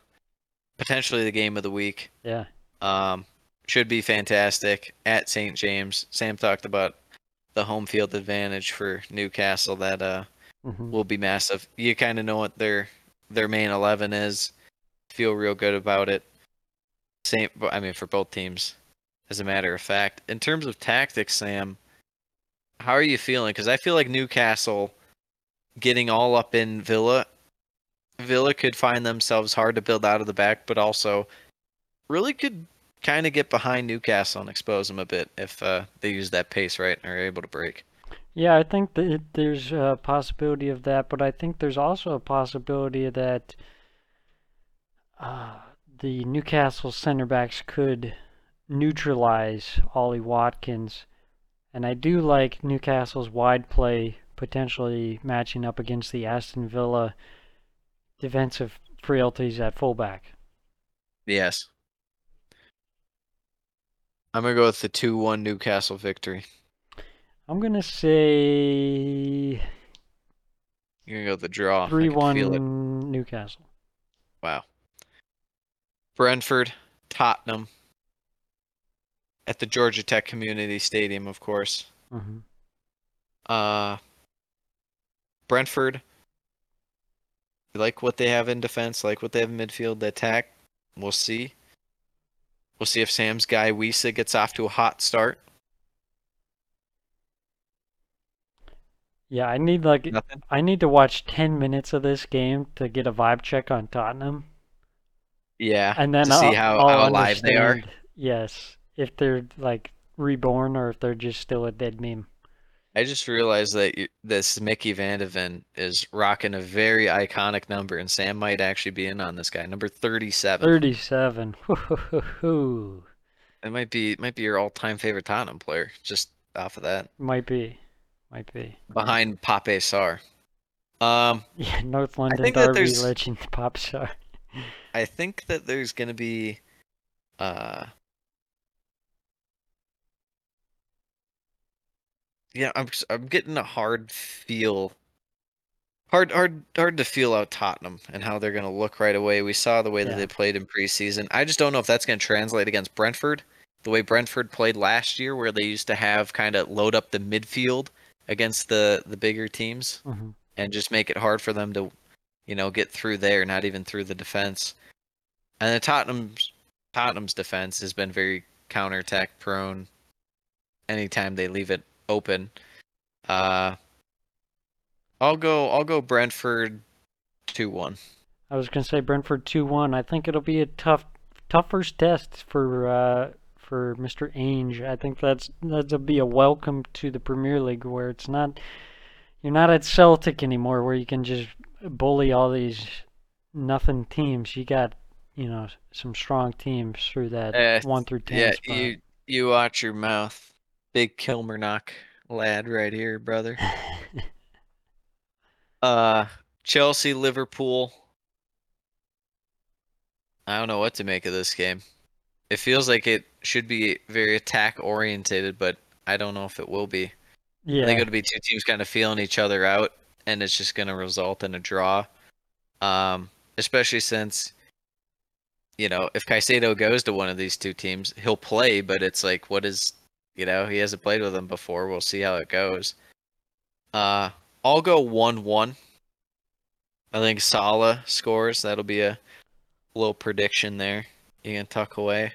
potentially the game of the week. Yeah. Um, should be fantastic at St. James. Sam talked about the home field advantage for Newcastle that uh hmm will be massive. You kind of know what their their main eleven is. Feel real good about it. Same, I mean, for both teams. As a matter of fact, in terms of tactics, Sam, how are you feeling? Because I feel like Newcastle getting all up in Villa. Villa could find themselves hard to build out of the back, but also really could kind of get behind Newcastle and expose them a bit if uh, they use that pace right and are able to break. Yeah, I think that there's a possibility of that, but I think there's also a possibility that uh, the Newcastle center backs could neutralize Ollie Watkins. And I do like Newcastle's wide play potentially matching up against the Aston Villa defensive frailties at fullback. Yes. I'm gonna go with the two-one Newcastle victory. I'm going to say You're gonna go with the draw. I can 3 feel it. 1 Newcastle. Wow. Brentford, Tottenham. At the Georgia Tech Community Stadium, of course. hmm Uh, Brentford. Like what they have in defense, like what they have in midfield, the attack. We'll see. We'll see if Sam's guy Wissa gets off to a hot start. Yeah, I need like Nothing. I need to watch 10 minutes of this game to get a vibe check on Tottenham. Yeah. And then to I'll, see how, I'll how alive they are. Yes, if they're like reborn or if they're just still a dead meme. I just realized that you, this Micky Van de Ven is rocking a very iconic number, and Sam might actually be in on this guy, number 37. 37. It might be might be your all-time favorite Tottenham player, just off of that, Might be. Might be. behind Pape Sarr. Um, Yeah, North London Derby legend pop star. I think that there's gonna be, uh, yeah, I'm I'm getting a hard feel, hard hard hard to feel out Tottenham and how they're gonna look right away. We saw the way that Yeah. they played in preseason. I just don't know if that's gonna translate against Brentford, the way Brentford played last year, where they used to have kind of load up the midfield against the the bigger teams Mhm. and just make it hard for them to, you know, get through there, not even through the defense. And the Tottenham's Tottenham's defense has been very counterattack prone. Anytime they leave it open, uh, I'll go. I'll go Brentford two one. I was gonna say Brentford two one. I think it'll be a tough, tough first test for uh, for Mr. Ange. I think that's that'll be a welcome to the Premier League where it's not you're not at Celtic anymore where you can just bully all these nothing teams. You got you know some strong teams through that Uh, one through ten Yeah, spot. you you watch your mouth, big Kilmarnock lad right here, brother. Uh, Chelsea, Liverpool. I don't know what to make of this game. It feels like it should be very attack orientated, but I don't know if it will be. Yeah. I think it'll be two teams kind of feeling each other out, and it's just going to result in a draw. Um, especially since, you know, if Caicedo goes to one of these two teams, he'll play, but it's like, what is, you know, he hasn't played with them before. We'll see how it goes. Uh, I'll go one-one. I think Salah scores. That'll be a little prediction there. You can tuck away.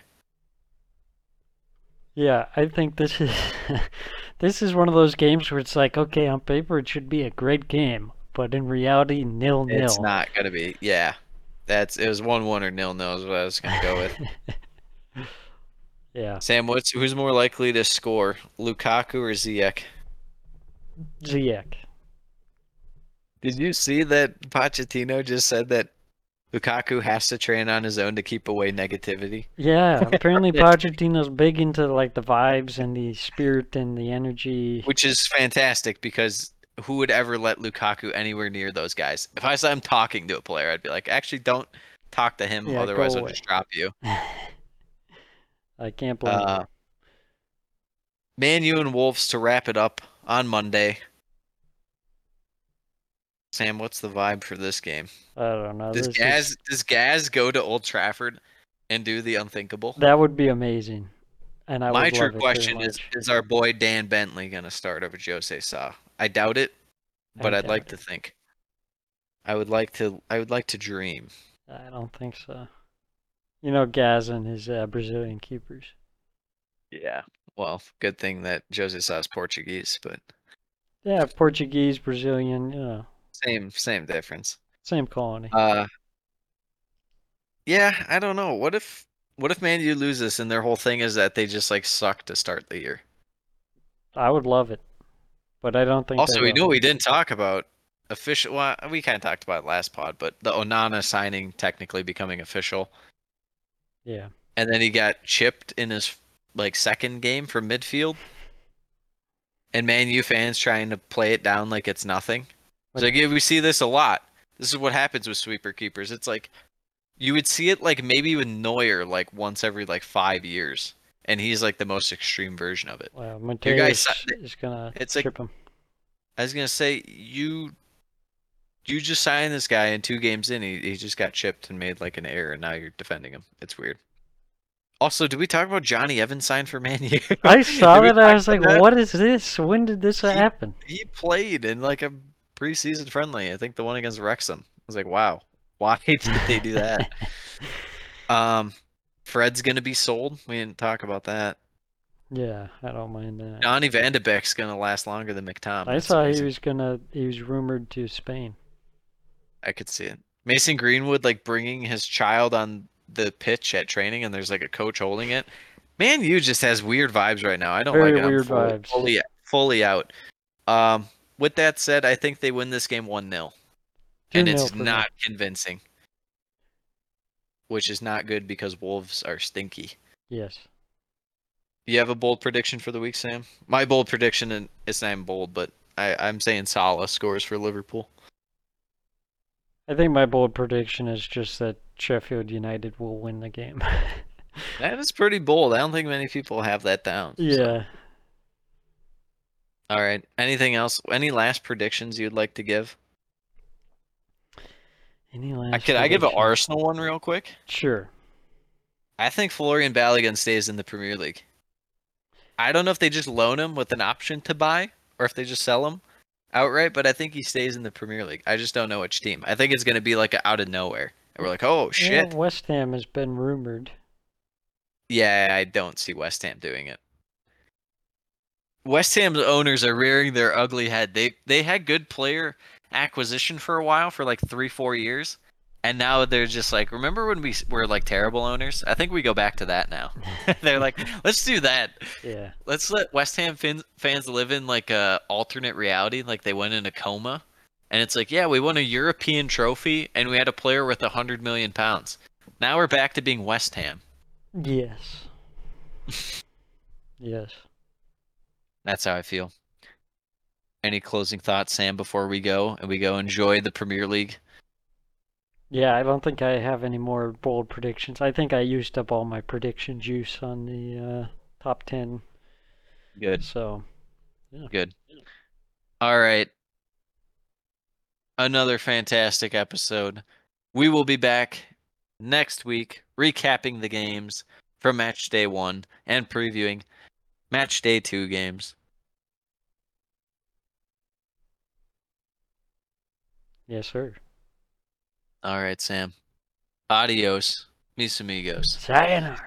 yeah. I think this is this is one of those games where it's like, okay, on paper it should be a great game, but in reality, nil nil. It's not gonna be. Yeah, that's it was one-one or nil-nil is what I was gonna go with. Yeah, Sam, what's who's more likely to score, Lukaku or Ziyech? Ziyech. Did you see that Pochettino just said that Lukaku has to train on his own to keep away negativity? Yeah, apparently Pochettino's big into like the vibes and the spirit and the energy. Which is fantastic because who would ever let Lukaku anywhere near those guys? If I saw him talking to a player, I'd be like, actually, don't talk to him, Yeah, otherwise I'll just drop you. I can't blame Uh, Man U and Wolves to wrap it up on Monday. Sam, what's the vibe for this game? I don't know. Does this is- Gaz does Gaz go to Old Trafford and do the unthinkable? that would be amazing. And I My would true it question is. Is our boy Dan Bentley gonna start over Jose Sa? I doubt it, but I I'd like doubt to think. I would like to. I would like to dream. I don't think so. You know, Gaz and his uh, Brazilian keepers. Yeah. Well, good thing that Jose Sa is Portuguese, but Yeah, Portuguese, Brazilian, you know, same same difference. same colony. Uh. Yeah, I don't know. What if what if Man U loses and their whole thing is that they just like suck to start the year? I would love it, but I don't think. Also, we knew we didn't talk about official. Well, we kind of talked about it last pod, but the Onana signing technically becoming official, Yeah, and then he got chipped in his like second game from midfield, and Man U fans trying to play it down like it's nothing. It's Like- yeah, we see this a lot. This is what happens with sweeper keepers. It's like you would see it like maybe with Neuer like once every like five years, and he's like the most extreme version of it. well, Your guys Mateus is gonna it's like- him. I was gonna say you you just signed this guy and two games in he, he just got chipped and made like an error and now you're defending him. It's weird. Also, did we talk about Jonny Evans signed for Man U? I saw that. I was like, that? "What is this? When did this He- happen?" He played in like a preseason friendly. I think the one against Wrexham. I was like, wow, why did they do that? um, Fred's gonna be sold. We didn't talk about that. Yeah, I don't mind that. Johnny Van de Beek's gonna last longer than McTom. I That's saw he was gonna. He was rumored to Spain. I could see it. Mason Greenwood like bringing his child on the pitch at training, and there's like a coach holding it. Man, you just has weird vibes right now. I don't Very like it. I'm weird fully, vibes. Fully, fully out. Um, with that said, I think they win this game one 0 and it's for me. not convincing, which is not good because Wolves are stinky. Yes. You have a bold prediction for the week, Sam? My bold prediction, and it's not even bold, but I, I'm saying Salah scores for Liverpool. I think my bold prediction is just that Sheffield United will win the game. That is pretty bold. I don't think many people have that down. so. yeah. All right. Anything else? Any last predictions you'd like to give? Any last I could I give an? Arsenal one real quick. Sure. I think Folarin Balogun stays in the Premier League. I don't know if they just loan him with an option to buy or if they just sell him outright, but I think he stays in the Premier League. I just don't know which team. I think it's going to be like a out of nowhere. And we're like, oh shit. Yeah, West Ham has been rumored. Yeah, I don't see West Ham doing it. West Ham's owners are rearing their ugly head. They they had good player acquisition for a while, for like three, four years, and now they're just like, remember when we were like terrible owners? I think we go back to that now. they're like, let's do that. Yeah. Let's let West Ham fans fans live in like a alternate reality, like they went in a coma, and it's like, yeah, we won a European trophy, and we had a player worth a hundred million pounds. Now we're back to being West Ham. Yes. yes. That's how I feel. Any closing thoughts, Sam, before we go and we go enjoy the Premier League? Yeah, I don't think I have any more bold predictions. I think I used up all my prediction juice on the uh, top 10. Good. So, Good. All right. Another fantastic episode. We will be back next week recapping the games from match day one and previewing match day two games. yes, sir. All right, Sam. Adios, mis amigos. Sayonara.